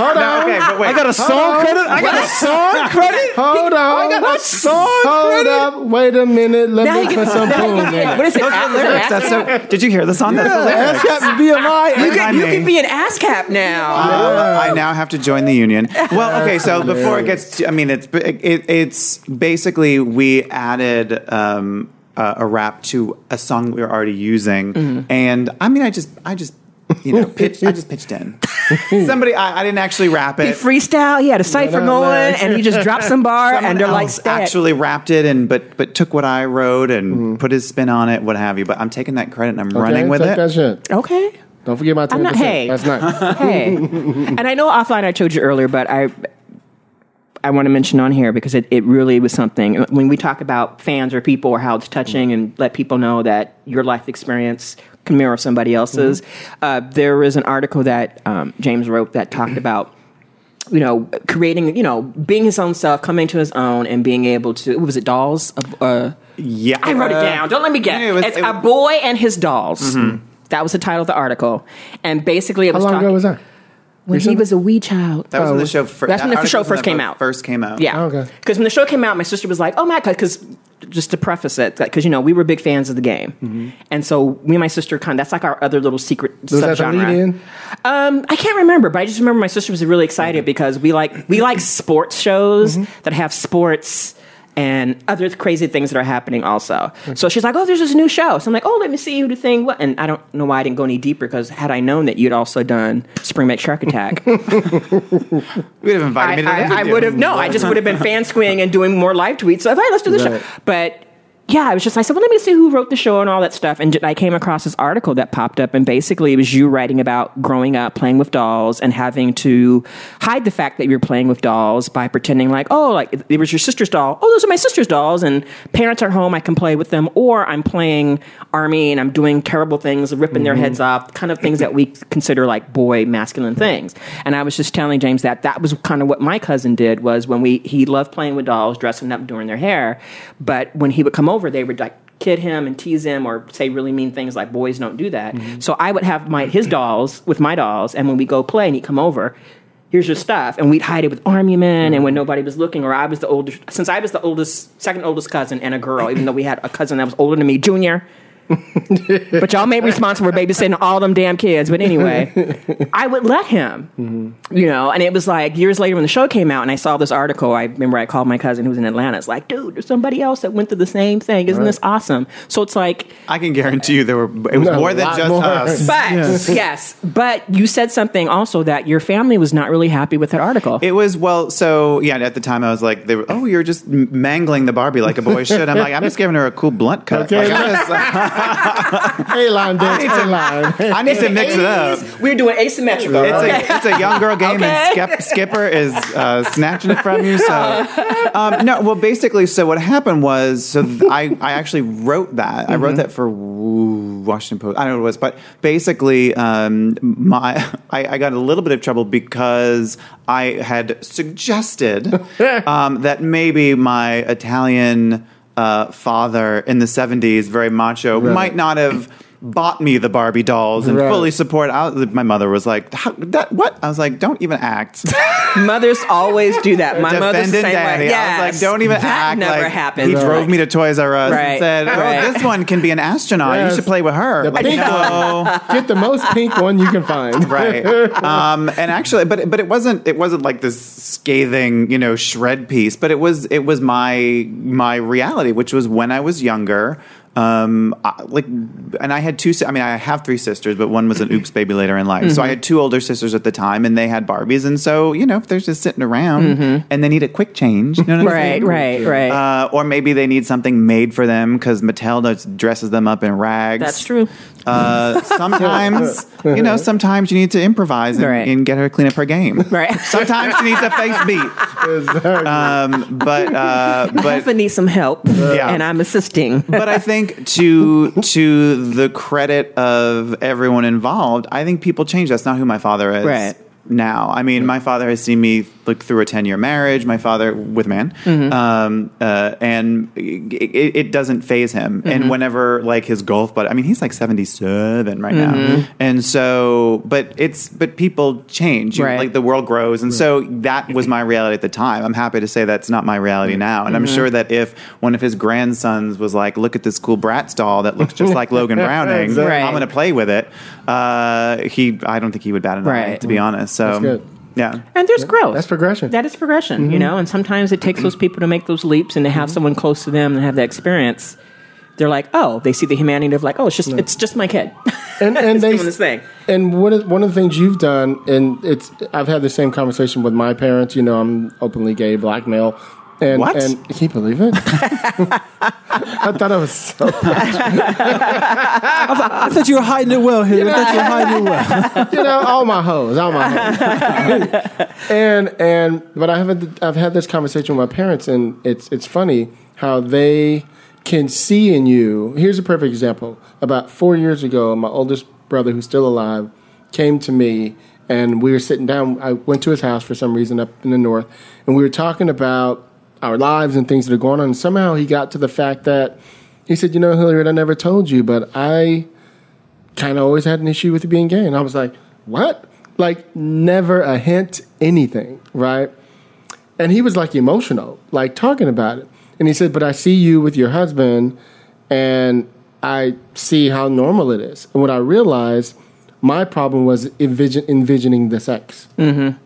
Hold on. Okay, but wait. I got a song credit. I got a song credit. Hold on. I got a song credit. Hold up. Wait a minute. Let Now me put get- some now boom in get- it. What is it? Those are Ask- the lyrics. That's so. Did you hear the song? That's the lyrics. ASCAP BMI. You Remind could, you me. could be an ASCAP now. Uh, I now have to join the union. Well, okay. So before it gets, to, I mean, it's it, it's basically we added um, uh, a rap to a song we were already using, Mm-hmm. and I mean, I just, I just, you know, pitched. I just pitched in. Somebody, I, I didn't actually rap it. He it. freestyle. He had a cipher no, going, no. and he just dropped some bar, Someone and they're like, else "Stay it." actually rapped it and but but took what I wrote and Mm-hmm. put his spin on it, what have you. But I'm taking that credit and I'm Okay, running with take it. that shit. okay. Don't forget my 10%. I'm not- hey. That's nice. Hey, and I know offline I told you earlier, but I I want to mention on here because it, it really was something when we talk about fans or people or how it's touching and let people know that your life experience can mirror somebody else's. Uh, there was an article that um, James wrote that talked about you know creating you know being his own self, coming to his own, and being able to was it dolls. Uh, Yeah, I wrote it uh, down. Don't let me get. it was- it's it- a boy and his dolls. That was the title of the article, and basically it How was long talking ago was that? When he was a wee child. That was when Oh, the show. Fir- that's when the show article was when first came out. First came out. Yeah. Oh, okay. Because when the show came out, my sister was like, "Oh my god!" Because just to preface it, because you know we were big fans of the game, Mm-hmm. and so me and my sister kind. That's like our other little secret Was that the subgenre. lead-in? Um, I can't remember, but I just remember my sister was really excited because we like we like sports shows Mm-hmm. that have sports and other crazy things that are happening also. So she's like, "Oh, there's this new show." So I'm like, "Oh, let me see who the thing." What? And I don't know why I didn't go any deeper because had I known that you'd also done Spring Break Shark Attack, We'd have invited I, me to I, I would have no. I just would have been fan squeeing and doing more live tweets. So I thought, let's do the Right. show. But yeah, I was just I said, well, let me see who wrote the show and all that stuff. And I came across this article that popped up, and basically it was you writing about growing up playing with dolls and having to hide the fact that you're playing with dolls by pretending like, oh, like it was your sister's doll. Oh, those are my sister's dolls, and parents are home. I can play with them, or I'm playing army and I'm doing terrible things, ripping their mm-hmm. heads off, kind of things that we consider like boy masculine things. And I was just telling James that that was kind of what my cousin did was when we he loved playing with dolls, dressing up, doing their hair, but when he would come over, they would like kid him and tease him or say really mean things like boys don't do that. Mm-hmm. So I would have my his dolls with my dolls, and when we go play and he'd come over. Here's your stuff, and we'd hide it with army men, and when nobody was looking, or I was the oldest, since I was the oldest, second oldest cousin, and a girl, even though we had a cousin that was older than me, junior, but y'all made responsible for babysitting all them damn kids. But anyway, I would let him, mm-hmm. you know. And it was like years later when the show came out, and I saw this article. I remember I called my cousin who was in Atlanta. It's like, dude, there's somebody else that went through the same thing. Isn't this awesome? So it's like, I can guarantee you there were. It was No, more than just more. us. but yes, but you said something also that your family was not really happy with that article. It was well, so yeah. At the time, I was like, they were, "Oh, you're just mangling the Barbie like a boy should." I'm like, I'm just giving her a cool blunt cut. Okay. Like, I'm A line dance, A line. I need to mix it up. We're doing asymmetrical. It's, okay. a, it's a young girl game, Okay. and Skip, Skipper is uh, snatching it from you. So, um, no, well, basically, so what happened was, so th- I, I actually wrote that. I wrote that for Washington Post. I don't know what it was, but basically, um, my I, I got a little bit of trouble because I had suggested um, that maybe my Italian uh, father in the '70s, very macho, might not have. Bought me the Barbie dolls and Right. fully support. I, was- my mother was like, How, "That what?" I was like, "Don't even act." Mothers always do that. My mother's the same daddy. way. I was like, don't even that act. never like, happened. He drove me to Toys R Us Right. and said, "Oh, Right. this one can be an astronaut. Yes. You should play with her." The Like, pink no. Get the most pink one you can find. right. Um, and actually, but but it wasn't it wasn't like this scathing you know shred piece, but it was it was my my reality, which was when I was younger. Um, I, like, and I had two. si- I mean, I have three sisters, but one was an oops baby later in life. So I had two older sisters at the time, and they had Barbies, and so you know, if they're just sitting around and they need a quick change, you know what I'm Right, saying? right, right. Uh, or maybe they need something made for them because Mattel does- dresses them up in rags. That's true. Uh, sometimes, you know, sometimes you need to improvise and, Right. and get her to clean up her game. Right. Sometimes she needs a face beat. Um, but uh, but Husband needs some help, Yeah. and I'm assisting. but I think to to the credit of everyone involved, I think people change. That's not who my father is. Right. Now, I mean, my father has seen me look through a ten-year marriage. My father with a man, Mm-hmm. um, uh, and it, it doesn't phase him. Mm-hmm. And whenever like his golf, but I mean, he's like seventy-seven right Mm-hmm. now, and so, but it's but people change. You- Right. Like the world grows, and so that was my reality at the time. I'm happy to say that's not my reality now, and I'm Mm-hmm. sure that if one of his grandsons was like, "Look at this cool Bratz doll that looks just like Logan Browning,". Right. I'm going to play with it. Uh, he, I don't think he would bat an eye, Right. to be honest. So, That's good. yeah. And there's growth. That's progression. That is progression, you mm-hmm. know. And sometimes it takes those people to make those leaps and to have mm-hmm. someone close to them and have that experience. They're like, oh, they see the humanity of like, oh, it's just it's just my kid. and and they doing this thing. And one of one of the things you've done, and it's I've had the same conversation with my parents. You know, I'm openly gay, black male. And, What? And can you believe it? I thought I was so. I thought you were hiding it well here. I thought you were hiding it well. you know, all my hoes, all my hoes. and and but I haven't. I've had this conversation with my parents, and it's it's funny how they can see in you. Here's a perfect example. About four years ago, my oldest brother, who's still alive, came to me, and we were sitting down. I went to his house for some reason up in the north, and we were talking about our lives and things that are going on. And somehow he got to the fact that he said, "You know, Hilliard, I never told you, but I." kind of always had an issue with being gay. And I was like, what? Like, never a hint, anything, right? And he was like emotional, like talking about it. And he said, but I see you with your husband and I see how normal it is. And what I realized, my problem was envision, envisioning the sex. Mm-hmm.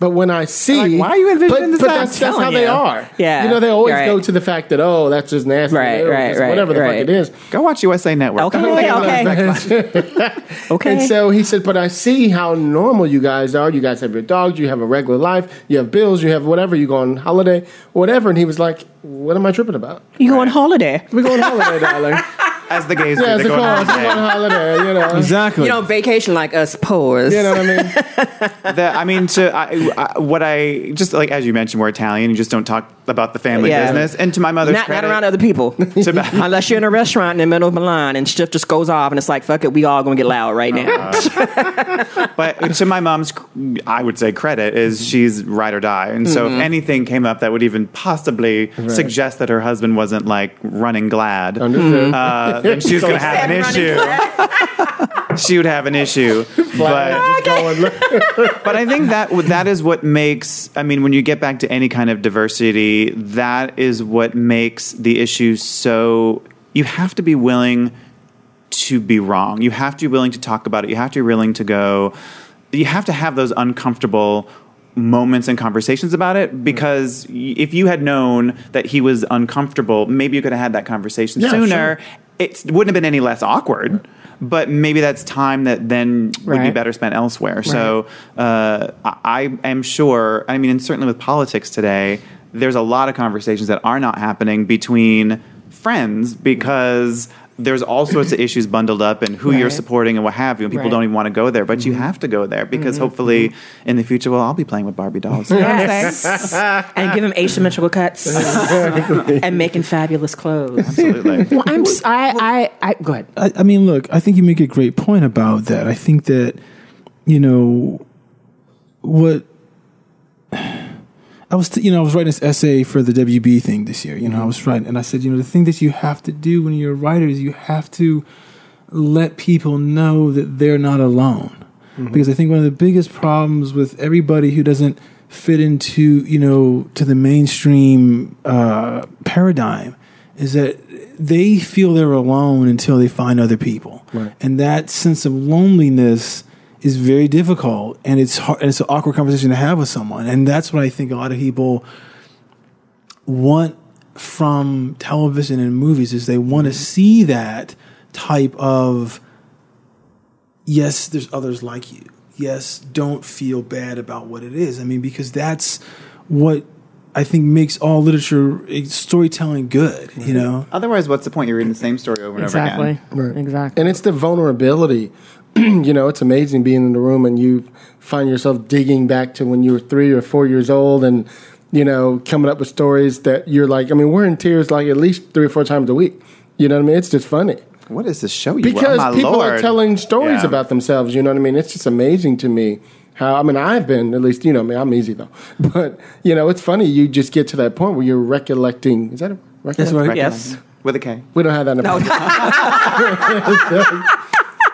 But when I see, Like, why are you envisioning but, the but? That's, that's how Telling they are. Yeah. you know they always Right. go to the fact that oh, that's just nasty, Right, ew, right, right, whatever the right. fuck it is. Go watch USA Network. Okay, okay, okay. Okay. And so he said, but I see how normal you guys are. You guys have your dogs, you have a regular life, you have bills, you have whatever, you go on holiday, whatever. And he was like, what am I tripping about? you go on holiday. We go on holiday, darling. As the gays do, Yeah, they it's a go on course. On holiday. holiday, you know. Exactly. You know, vacation like us poors. You know what I mean? That- I mean, to I, I, what I just like as you mentioned, we're Italian. You just don't talk about the family Yeah. business. And to my mother's not, not around other people. to my- Unless you're in a restaurant in the middle of Milan and stuff just goes off and it's like, fuck it, we all gonna get loud right now. But to my mom's, I would say credit is she's ride or die. And so if anything came up that would even possibly suggest that her husband wasn't like running glad, Understood. uh, then she was going to have an issue. she would have an issue. But, but I think that that is what makes. I mean, when you get back to any kind of diversity, that is what makes the issue so. You have to be willing to be wrong. You have to be willing to talk about it. You have to be willing to go. You have to have those uncomfortable moments and conversations about it because y- if you had known that he was uncomfortable, maybe you could have had that conversation Yeah, sooner. sure. It wouldn't have been any less awkward. But maybe that's time that then would be better spent elsewhere. So uh, I I am sure. I mean, and certainly with politics today, there's a lot of conversations that are not happening between friends because there's all sorts of issues bundled up and who you're supporting and what have you. And people Right. don't even want to go there, but Mm-hmm. you have to go there because hopefully in the future, well, I'll be playing with Barbie dolls. You know what I'm saying? Yes. and give him asymmetrical cuts and making fabulous clothes. Absolutely. Well, I'm. s- I. I. I. Go ahead. I, I mean, look, I think you make a great point about that. I think that, you know, what I was, t- you know, I was writing this essay for the WB thing this year. You know, I was writing, and I said, you know, the thing that you have to do when you're a writer is you have to let people know that they're not alone. Because I think one of the biggest problems with everybody who doesn't fit into, you know, to the mainstream uh, paradigm is that they feel they're alone until they find other people. Right. And that sense of loneliness is very difficult and it's hard and it's an awkward conversation to have with someone. And that's what I think a lot of people want from television and movies is they want to see that type of yes, there's others like you. Yes, don't feel bad about what it is. I mean, because that's what I think makes all literature eh, storytelling good. You know, Otherwise, what's the point? You're reading the same story over and over again. Right. Exactly. And it's the vulnerability. you know, it's amazing being in the room and you find yourself digging back to when you were three or four years old and, you know, coming up with stories that you're like, I mean, we're in tears like at least three or four times a week. You know what I mean? It's just funny. What is this show you Because oh, my people Lord. are telling stories Yeah. about themselves. You know what I mean? It's just amazing to me how, I mean, I've been, at least, you know, I mean, I'm easy though. But, you know, it's funny. You just get to that point where you're recollecting. Is that a That's right. Yes. With a K. We don't have that in the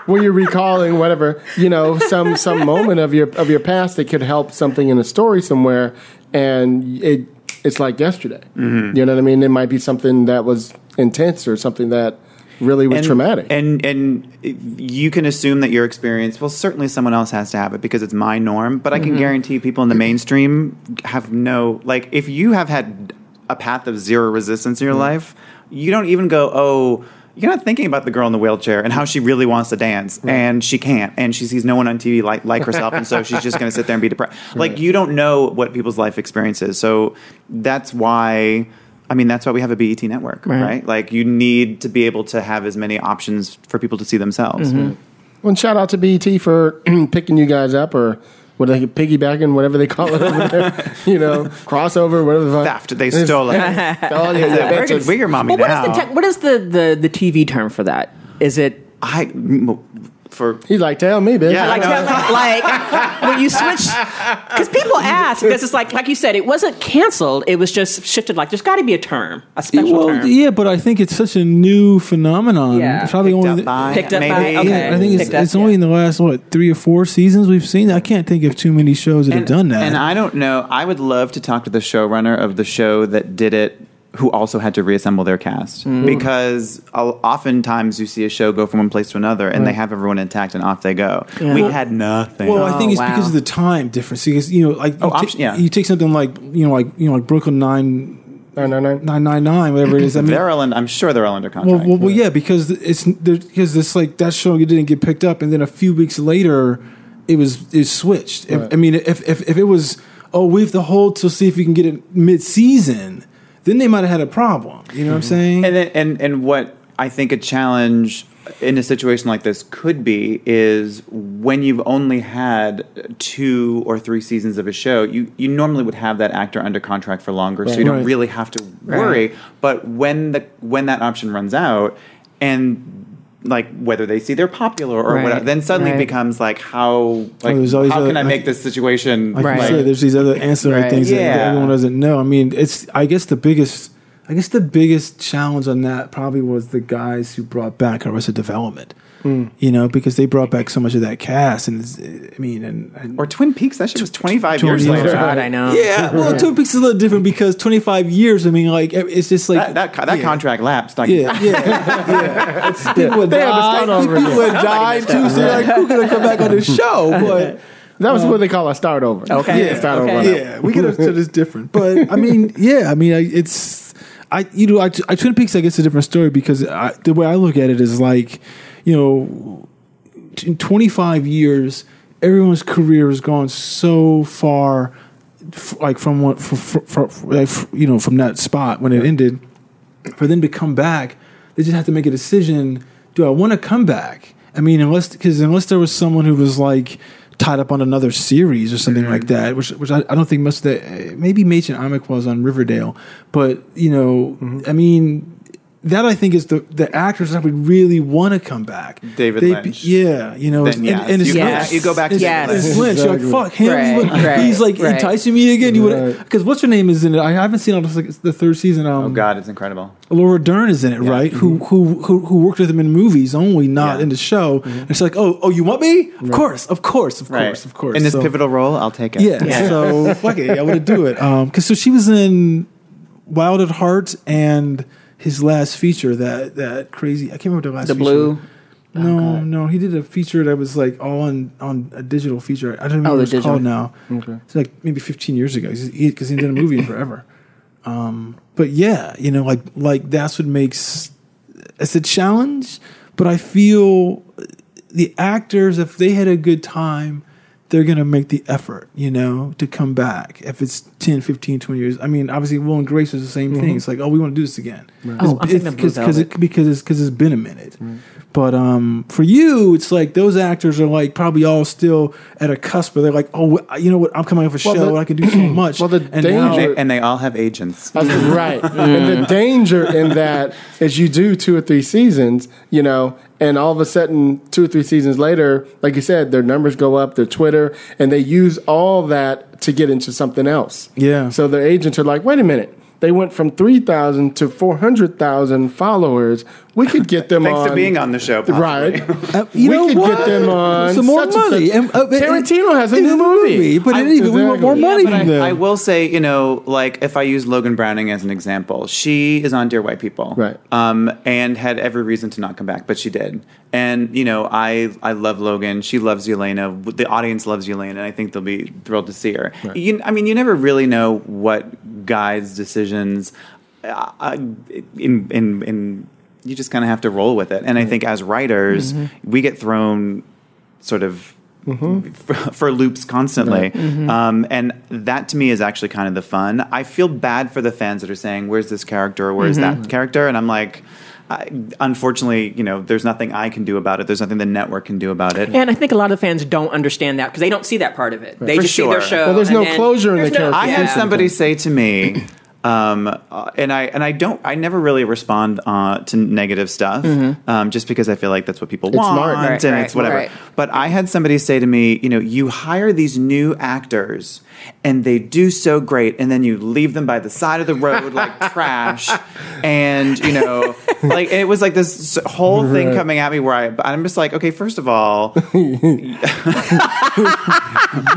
where you're recalling whatever you know some some moment of your of your past that could help something in a story somewhere, and it it's like yesterday. Mm-hmm. You know what I mean? It might be something that was intense or something that really was and, traumatic. And and you can assume that your experience, well, certainly someone else has to have it because it's my norm. But I Mm-hmm. can guarantee people in the mainstream have no like. If you have had a path of zero resistance in your life, you don't even go, oh. You're not thinking about the girl in the wheelchair and how she really wants to dance, and she can't, and she sees no one on TV like like herself, and so she's just going to sit there and be depressed. Like you don't know what people's life experience is, so that's why. I mean, that's why we have a BET network, Right. right? Like you need to be able to have as many options for people to see themselves. Mm-hmm. well, shout out to BET for picking you guys up or. What they piggybacking, whatever they call it over there, you know, crossover, whatever the fuck. Theft. They stole it. Oh, yeah, yeah, We're, we're your mommy Well, what now. is the tech what is the, the the TV term for that? Is it I for He's like, tell me, bitch. Yeah, like, I know. like when you switch because people ask because it's like like you said it wasn't canceled it was just shifted like there's got to be a term a special well, term yeah, but I think it's such a new phenomenon. Yeah. It's probably picked only up the- by Picked up by- maybe. okay. I think it's, up, it's only yeah. in the last what three or four seasons we've seen. I can't think of too many shows that have done that. And I don't know. I would love to talk to the showrunner of the show that did it, who also had to reassemble their cast, Mm. because oftentimes you see a show go from one place to another, and they have everyone intact, and off they go. Yeah. We Well- had nothing. Well, I think it's wow. because of the time difference. Because you know, like Oh, you, ta- option- yeah. you take something like you know, like you know, like Brooklyn Nine No, no, no. Nine Nine Nine, whatever it is. I mean, they're all in, I'm sure they're all under well, contract. well, well, yeah, because it's because this like that show didn't get picked up, and then a few weeks later, it was it switched. If- I mean, if, if if it was oh we have to hold to see if we can get it mid season, then they might have had a problem. You know what I'm mm-hmm. saying? And then, and and what I think a challenge in a situation like this could be is when you've only had two or three seasons of a show, you you normally would have that actor under contract for longer, so you don't Right. really have to worry. But when the when that option runs out, and like whether they see they're popular or Right. whatever, then suddenly Right. becomes like how oh, like there's always how a- can I like- make this situation like Right. you said, there's these other ancillary Right. things that, that everyone doesn't know. I mean, it's I guess the biggest I guess the biggest challenge on that probably was the guys who brought back Arrested Development. You know, because they brought back so much of that cast, and I mean, and, and or Twin Peaks. That shit was twenty five 20 years years later. God I know yeah, well, Twin Peaks is a little different because 25 years. I mean, like it's just like That that, that yeah. contract lapsed. Like, Yeah, yeah, yeah. It's- people would They die. People again. would die too. So like, who's gonna come back on the show? But That was uh, what they call a start over. Okay. Yeah, start Okay. over. yeah, we get understood it's different. But I mean, yeah, I mean, I, it's I you know, I, I Twin Peaks. I guess a different story because I, the way I look at it is like, you know, in 25 years, everyone's career has gone so far, f- like from what, for, for, for, you know, from that spot when it ended, for them to come back. they just have to make a decision. Do I want to come back? I mean, unless because unless there was someone who was like tied up on another series or something like mm-hmm. that, which which I, I don't think most of the eh, maybe Mädchen Amick was on Riverdale, but you know, mm-hmm. I mean. That I think is the the actors that would really want to come back. David They- Lynch. yeah, you know, Then and, yes, and it's you go Lynch. back- you go back to It's- David it's Lynch. Lynch. You're like, fuck him. Right, He's, like- right, he's like right. enticing me again. You would Right. because what's her name is in it? I haven't seen all the, like, the third season. Um, Oh God, it's incredible. Laura Dern is in it, right? Who, who who who worked with him in movies only, not Yeah. in the show. And it's like, oh, oh, you want me? Of course, of course, of Right. course, of course. In this So- pivotal role, I'll take it. yeah. So fuck it, I would do it. Um, because so she was in Wild at Heart and his last feature that that crazy. I can't remember the last. The feature. blue. No, no, he did a feature that was like all on on a digital feature. I don't remember Oh, what it's digital. called now. Okay, it's like maybe 15 years ago because he, 'cause he did a movie in forever. Um, but yeah, you know, like like that's what makes it's a challenge. But I feel the actors, if they had a good time, they're gonna make the effort, you know, to come back. If it's 10, 15, 20 years. I mean, obviously, Will and Grace was the same thing. It's like, oh, we want to do this again. Oh, I'm thinking of Blue Because because it, because it's because it's been a minute. But um, for you, it's like those actors are like probably all still at a cusp. Where they're like, oh, you know what? I'm coming off a Well, show. the- I can do so much. well, the and now- danger- And they all have agents. Right. and the danger in that is you do two or three seasons, you know, and all of a sudden, two or three seasons later, like you said, their numbers go up, their Twitter, and they use all that to get into something else. Yeah. So their agents are like, wait a minute. They went from 3,000 to 400,000 followers. We could get them Thanks on. to being on the show, possibly. Right. Uh, you we know could what? get them on some more such and money. such- And, uh, Tarantino has a new movie. but I- it even we want more money Yeah, but from I, them. I will say, you know, like if I use Logan Browning as an example, she is on Dear White People, Right. Um, and had every reason to not come back, but she did. And you know, I I love Logan. She loves Yelena. The audience loves Yelena, and I think they'll be thrilled to see her. You, I mean, you never really know what guys' decisions. Uh, in in in you just kind of have to roll with it. And I mm-hmm. think as writers, mm-hmm. we get thrown sort of for, mm-hmm. for loops constantly. Um, and that to me is actually kind of the fun. I feel bad for the fans that are saying, "Where's this character? Where's that character?" And I'm like. I, unfortunately, you know, there's nothing I can do about it. There's nothing the network can do about it. And I think a lot of fans don't understand that because they don't see that part of it. They For just see their show. Well, there's and no then- closure in the there's no- character. I had Yeah. somebody say to me, um, uh, and I and I don't, I never really respond uh, to negative stuff, um, just because I feel like that's what people want, smart. Right, and right, it's whatever. right. But I had somebody say to me, you know, you hire these new actors. And they do so great, and then you leave them by the side of the road like trash, and you know, like it was like this whole thing coming at me where I, I'm just like, okay, first of all, You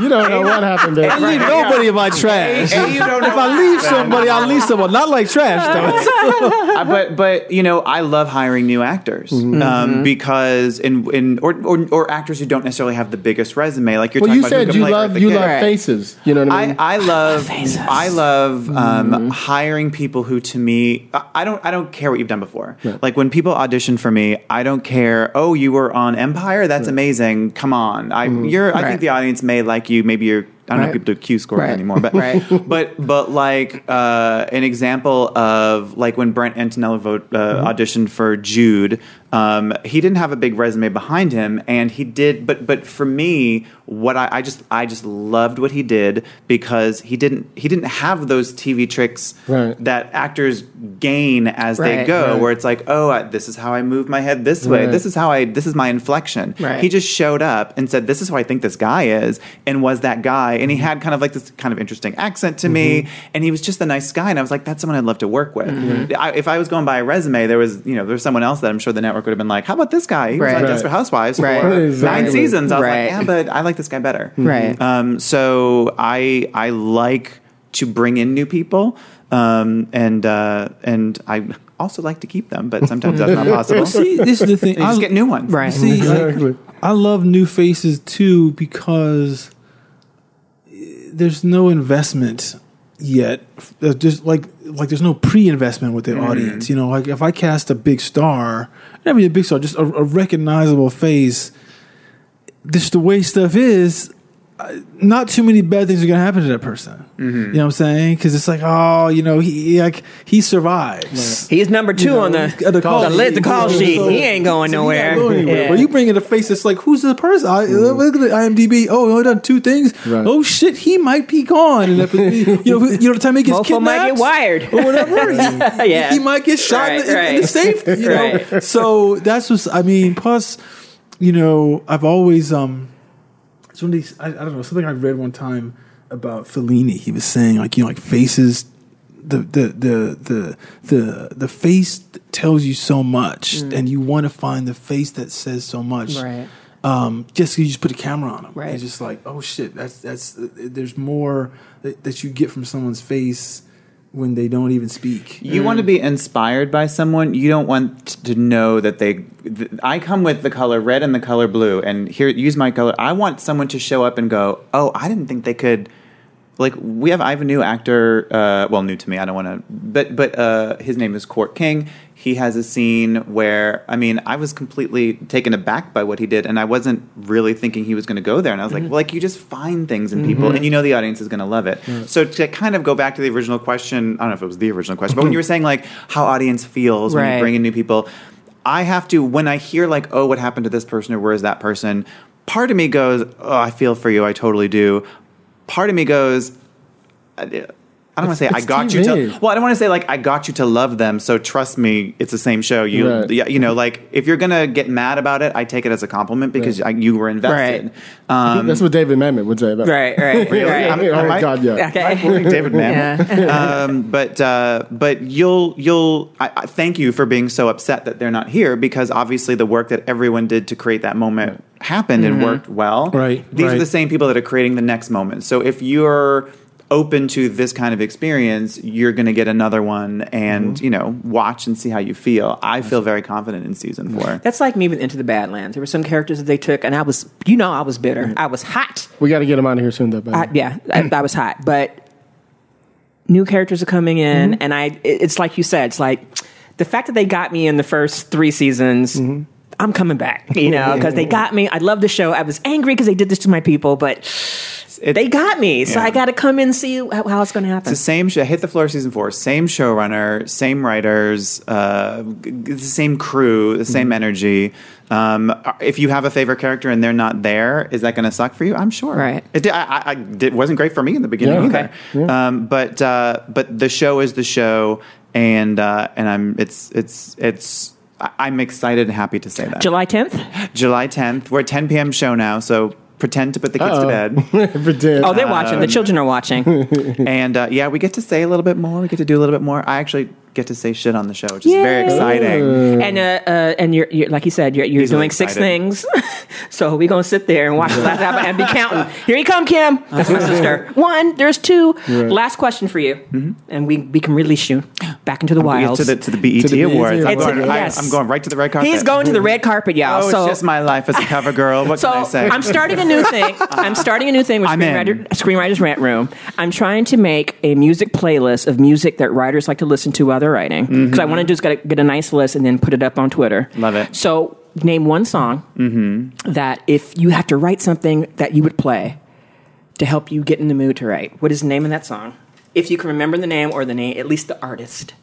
don't know what happened there. I leave nobody in my trash. A, you don't know if I leave somebody, I leave someone. Not like trash though. Uh, but but you know I love hiring new actors Mm-hmm. um, because in in or, or or actors who don't necessarily have the biggest resume like you're Well, talking you about who said you love you Kitt. love faces. You know what I I, mean? I love I love um, Mm-hmm. hiring people who to me I- I don't I don't care what you've done before. Like when people audition for me, I don't care. Oh, you were on Empire. That's amazing. Come on. I Mm-hmm. you're I Right. think the audience may like you. Maybe you're. I don't know if people do Q score Right. anymore, but Right. but but like uh, an example of like when Brent Antonello vote, uh, Mm-hmm. auditioned for Jude, um, he didn't have a big resume behind him, and he did. But but for me, what I, I just I just loved what he did because he didn't he didn't have those TV tricks Right. that actors gain as they go, Right. where it's like oh I, this is how I move my head this way, Right. this is how I this is my inflection. Right. He just showed up and said this is who I think this guy is, and was that guy, and he mm-hmm. had kind of like this kind of interesting accent to me, mm-hmm. and he was just a nice guy, and I was like that's someone I'd love to work with. Mm-hmm. I, if I was going by a resume, there was you know there was someone else that I'm sure the network would have been like, how about this guy? He was Right. on Right. Desperate Housewives Right. for Exactly. nine seasons. I was Right. like, yeah, but I like this guy better. Right. Um, so I I like to bring in new people, um, and uh, and I also like to keep them, but sometimes that's not possible. See, this is the thing. you just I- get new ones. Right. See, like, Exactly. I love new faces too because there's no investment yet. Uh, Just like like there's no pre-investment with the Mm-hmm. audience. You know, like if I cast a big star, not even a big star, just a, a recognizable face. Just the way stuff is. Not too many bad things are going to happen to that person. You know what I'm saying? Because it's like, oh, you know, he like he survives. He's number two You know, on the he's got the call the, li- the call sheet. sheet. So- he ain't going So nowhere. ain't going anywhere. Yeah. But you bring in a face that's like, who's the person? I, Look at the IMDb. Oh, he only done two things. Right. Oh shit, he might be gone. And if you know, you know, the time he gets Mofo kidnapped, might get wired. or whatever. He, Yeah. he might get shot in, Right, the, in- in the right. safe. You know, Right. so that's what I mean, plus, you know, I've always um, it's one of these. I, I don't know something I read one time about Fellini. He was saying like you know like faces. The, the the the the the face tells you so much, and you want to find the face that says so much. Right. Um, just you just put a camera on them, Right. It's just like, oh shit, that's that's. There's more that, that you get from someone's face when they don't even speak. You want to be inspired by someone. You don't want to know that they. Th- I come with the color red and the color blue, and here use my color. I want someone to show up and go, "Oh, I didn't think they could." Like we have, I have a new actor. Uh, well, new to me. I don't want to, but but uh, his name is Court King. He has a scene where I mean, I was completely taken aback by what he did, and I wasn't really thinking he was going to go there. And I was like, well, like you just find things in people, and you know the audience is going to love it. So to kind of go back to the original question, I don't know if it was the original question, but when you were saying like how audience feels when you bring in new people, I have to when I hear like, oh, what happened to this person or where is that person? Part of me goes, oh, I feel for you, I totally do. Part of me goes, I I don't want to say I it's got you to. Well, I don't want to say like I got you to love them. So trust me, it's the same show. You, Right. yeah, you know, like if you're gonna get mad about it, I take it as a compliment because I, you were invested. Um, That's what David Mamet would say. About Right, right, Really? right. I mean, oh Am I- God, yeah. Okay. Am I quoting David Mamet? Yeah. um, but uh, but you'll you'll I, I thank you for being so upset that they're not here because obviously the work that everyone did to create that moment happened and mm-hmm. worked well. Right, These are the same people that are creating the next moment. So if you're open to this kind of experience, you're going to get another one and mm-hmm. you know watch and see how you feel. I feel very confident in season mm-hmm. four. That's like me with Into the Badlands. There were some characters that they took, and I was, you know, I was bitter. I was hot. We got to get him out of here soon, though. Baby. I, yeah, I, I was hot. But new characters are coming in, and I. it- It's like you said. It's like the fact that they got me in the first three seasons. I'm coming back, you know, because they got me. I love the show. I was angry because they did this to my people, but It- they got me. So Yeah. I got to come and see how, how it's going to happen. It's the same show. Hit the floor season four. Same showrunner, same writers, uh, the same crew, the same energy. Um, if you have a favorite character and they're not there, is that going to suck for you? I'm sure. Right. It, did, I, I, it wasn't great for me in the beginning Yeah. either. Um, but uh, but the show is the show, and uh, and I'm it's it's it's. I- I'm excited and happy to say that. July 10th. July 10th. We're a 10 p.m. show now, so pretend to put the kids Uh-oh. to bed. Pretend. Oh, they're watching. The children are watching. and uh, yeah, we get to say a little bit more. We get to do a little bit more. I actually get to say shit on the show, which is very Yay. exciting. and uh, uh, and you're, you're like you said, you're, you're Easily doing six excited. things. so we're gonna sit there and watch the last episode and be counting. Here you come, Kim. That's my sister. One. There's two. Last question for you, and we we can release you back into the We get wilds. to the to the BET To the Awards. I'm It's a- going, I, yes. am going right to the red carpet. He's going to the red carpet, y'all. Oh, so it's just my life as a cover girl. What so can I say? I'm starting a new thing. I'm starting a new thing with Screenwriter, Screenwriters Rant Room. I'm trying to make a music playlist of music that writers like to listen to while they're writing. Because I want to just get a, get a nice list and then put it up on Twitter. Love it. So name one song that if you have to write something that you would play to help you get in the mood to write. What is the name of that song? If you can remember the name or the name, at least the artist.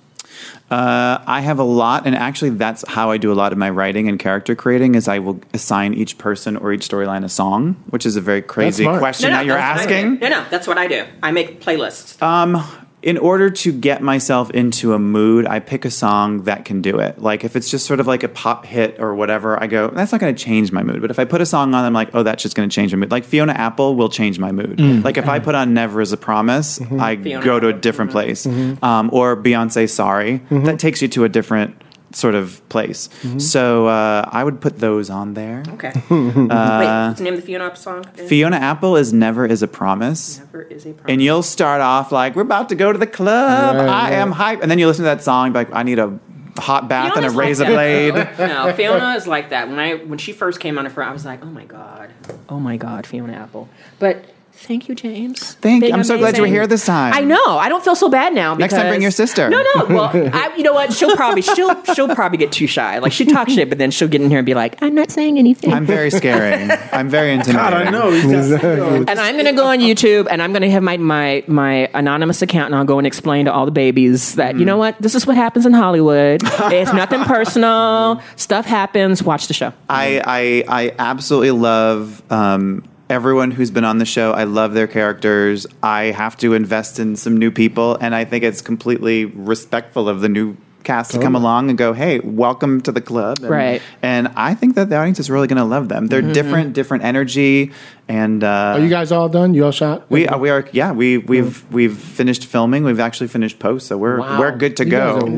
Uh, I have a lot, and actually, that's how I do a lot of my writing and character creating. Is I will assign each person or each storyline a song, which is a very crazy smart. question that you're that's what I do. asking. No, no, that's what I do. I make playlists. Um, in order to get myself into a mood, I pick a song that can do it. Like if it's just sort of like a pop hit or whatever, I go, that's not going to change my mood. But if I put a song on, I'm like, oh, that's just going to change my mood. Like Fiona Apple will change my mood. Mm. Like if I put on Never Is a Promise, mm-hmm. I Fiona go to a Apple. different mm-hmm. place. Um, or Beyonce Sorry, mm-hmm. that takes you to a different sort of place. So uh, I would put those on there. Okay. Wait, what's the name of the Fiona Apple song? Fiona Apple is Never Is a Promise. Never is a promise. And you'll start off like, we're about to go to the club. Right, I right. am hype. And then you listen to that song, like, I need a hot bath and a Fiona's like razor blade. no, Fiona is like that. When I when she first came on her, I was like, oh my god, oh my god, Fiona Apple. But Thank you, James. Thank you. Being I'm so glad you were here this time. I know. I don't feel so bad now. Next time, because- bring your sister. No, no. Well, I, you know what? She'll probably she'll she'll probably get too shy. Like she talks shit, but then she'll get in here and be like, "I'm not saying anything." I'm very scary. I'm very intimidating. God, I know. He's and I'm going to go on YouTube and I'm going to have my, my my anonymous account and I'll go and explain to all the babies that you know what this is what happens in Hollywood. it's nothing personal. Stuff happens. Watch the show. I, I I absolutely love um, everyone who's been on the show. I love their characters. I have to invest in some new people, and I think it's completely respectful of the new cast to come along and go, "Hey, welcome to the club." And, Right. And I think that the audience is really going to love them. They're different, different energy, and uh, Are you guys all done? You all shot? we uh, we are yeah we we've we've finished filming. We've actually finished post, so we're Wow. we're good to You go. guys are way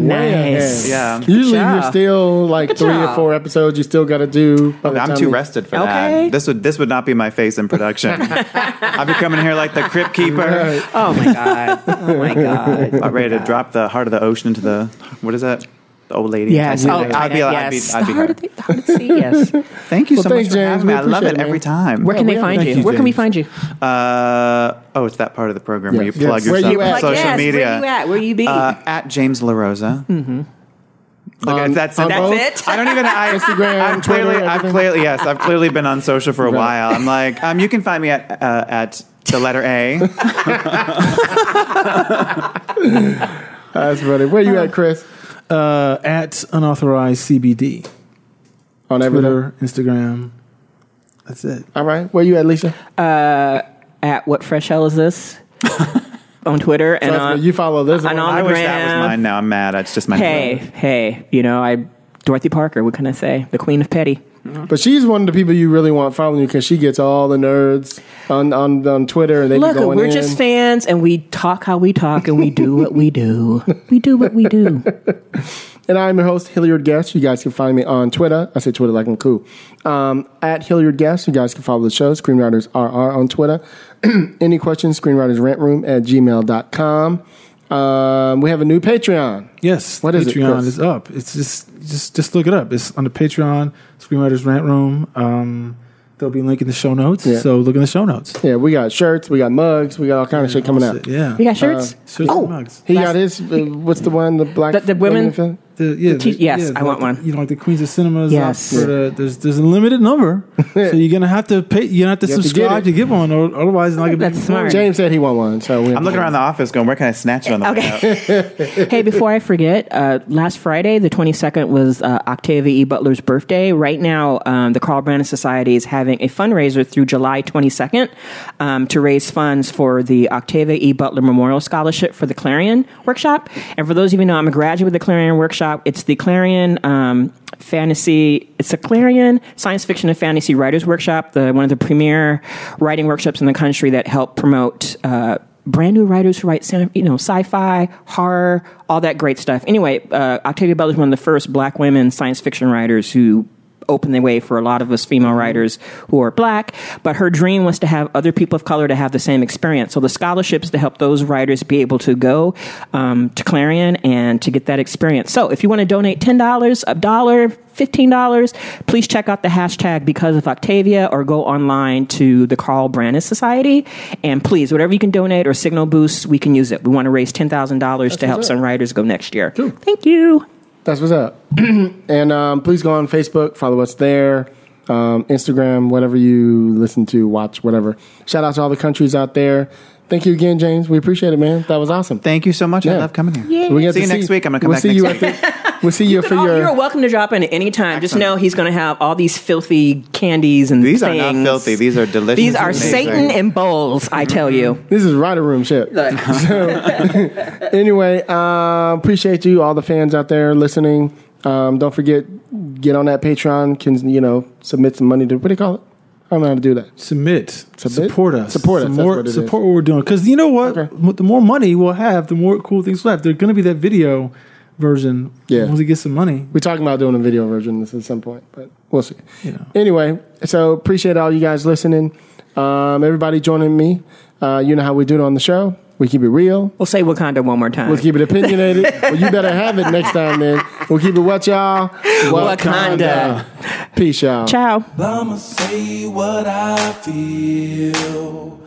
Nice. Yeah. Usually job. you're still like Good three or four episodes. You still got to do. I'm too you- rested for Okay. that. This would this would not be my face in production. I'd be coming here like the crypt keeper, Oh my god. Oh my god. about ready to drop the heart of the ocean into the what is that? The old lady. Yes. I'd Oh, be, I'd be, I'd be, yes. I'd be the heart her. of the, the heart of. Yes. Thank you Well, so thanks, much for James. having me. I love it it, every time. Where can we they find you? you, Where can we find you? Uh, oh, it's that part of the program where you Yes. plug Yes. Where yourself you on at? social yes, media. Where you at? Where you be? Uh, at James LaRosa. Mm-hmm. Look, On- that's, on that's both? it? I don't even. I, Instagram, I'm clearly. Twitter, I've clearly. Yes, I've clearly been on social for a Right. while. I'm like, um, you can find me at uh, at the letter A. That's funny. Where are you at, Chris? Uh, at unauthorized CBD. On everything. Twitter, Instagram. That's it. All right. Where you at, Lisa? at what fresh hell is this? on Twitter and That's on you follow this and one. on I wish that was mine. Now I'm mad. It's just my. Hey, hey, you know I Dorothy Parker. What can I say? The Queen of Petty. But she's one of the people you really want following you because she gets all the nerds on, on, on Twitter and they Look, be going we're in. just fans, and we talk how we talk, and we do what we do. We do what we do. And I'm your host, Hilliard Guess. You guys can find me on Twitter. I say Twitter like I'm cool. Um, at Hilliard Guess. You guys can follow the show, Screenwriters RR on Twitter. Any questions, screenwritersrantroom at gmail.com. Um, we have a new Patreon. Yes, What is it, Patreon Chris? is up. It's just just just look it up. It's on the Patreon, Screenwriters Rant Room. Um, there'll be a link in the show notes. Yeah. So look in the show notes. Yeah, we got shirts, we got mugs, we got all kind of shit coming out. Yeah, We got shirts. Shirts oh, and mugs. He got his, uh, what's the one, the black The- the women- film? The, yeah, The t- the- yes, yeah, I the- want one. You know, like the Queens of Cinemas. Yes. Yes. For the, there's there's a limited number, so you're gonna have to pay. You're gonna have to You have to subscribe get to, get one, or otherwise it's not gonna That's be smart. James said he want one, so we I'm looking around the office going, where can I snatch it on the way out? hey, before I forget, uh, last Friday, the 22nd, was uh, Octavia E. Butler's birthday. Right now, um, the Carl Brandon Society is having a fundraiser through July 22nd um, to raise funds for the Octavia E. Butler Memorial Scholarship for the Clarion Workshop. And for those of you who know, I'm a graduate of the Clarion Workshop. It's the Clarion um, Fantasy, it's a Clarion Science Fiction and Fantasy Writers Workshop, the, one of the premier writing workshops in the country that help promote. Uh, brand new writers who write, you know, sci-fi, horror, all that great stuff. Anyway, uh, Octavia Butler is one of the first black women science fiction writers who opened the way for a lot of us female writers who are black. But her dream was to have other people of color to have the same experience. So the scholarships to help those writers be able to go um, to Clarion and to get that experience. So if you want to donate ten dollars, a dollar. $15, please check out the hashtag because of Octavia or go online to the Carl Brandon Society. And please, whatever you can donate or signal boost, we can use it. We want to raise $10,000 to help some writers go next year. Thank you. That's what's up. and um, please go on Facebook, follow us there, um, Instagram, whatever you listen to, watch, whatever. Shout out to all the countries out there. Thank you again, James. We appreciate it, man. That was awesome. Thank you so much. I love coming here. We get See to you next week. I'm gonna come we'll back see next you week. At the, we'll see you for Oh, your. you're welcome to drop in at any time. Just know he's going to have all these filthy candies and These are not filthy. These are delicious. These are Amazing. Satan in bowls, I tell you. This is writer room shit. So, anyway, uh, appreciate you, all the fans out there listening. Um, don't forget, get on that Patreon. Can you know submit some money to what do you call it? I don't know how to do that. submit, Submit? support us, Support us, that's More- what it is. support what we're doing. Because you know what, Okay. The more money we'll have, the more cool things we'll have. There's going to be that video version. Yeah. once we get some money. We're talking about doing a video version of this at some point, but we'll see. You know. Anyway, so appreciate all you guys listening. Um, everybody joining me. Uh, you know how we do it on the show. We keep it real. We'll say Wakanda one more time. We'll keep it opinionated. well, you better have it next time, then. We'll keep it what, y'all? Wakanda. Peace, y'all. Ciao. I'ma say what I feel.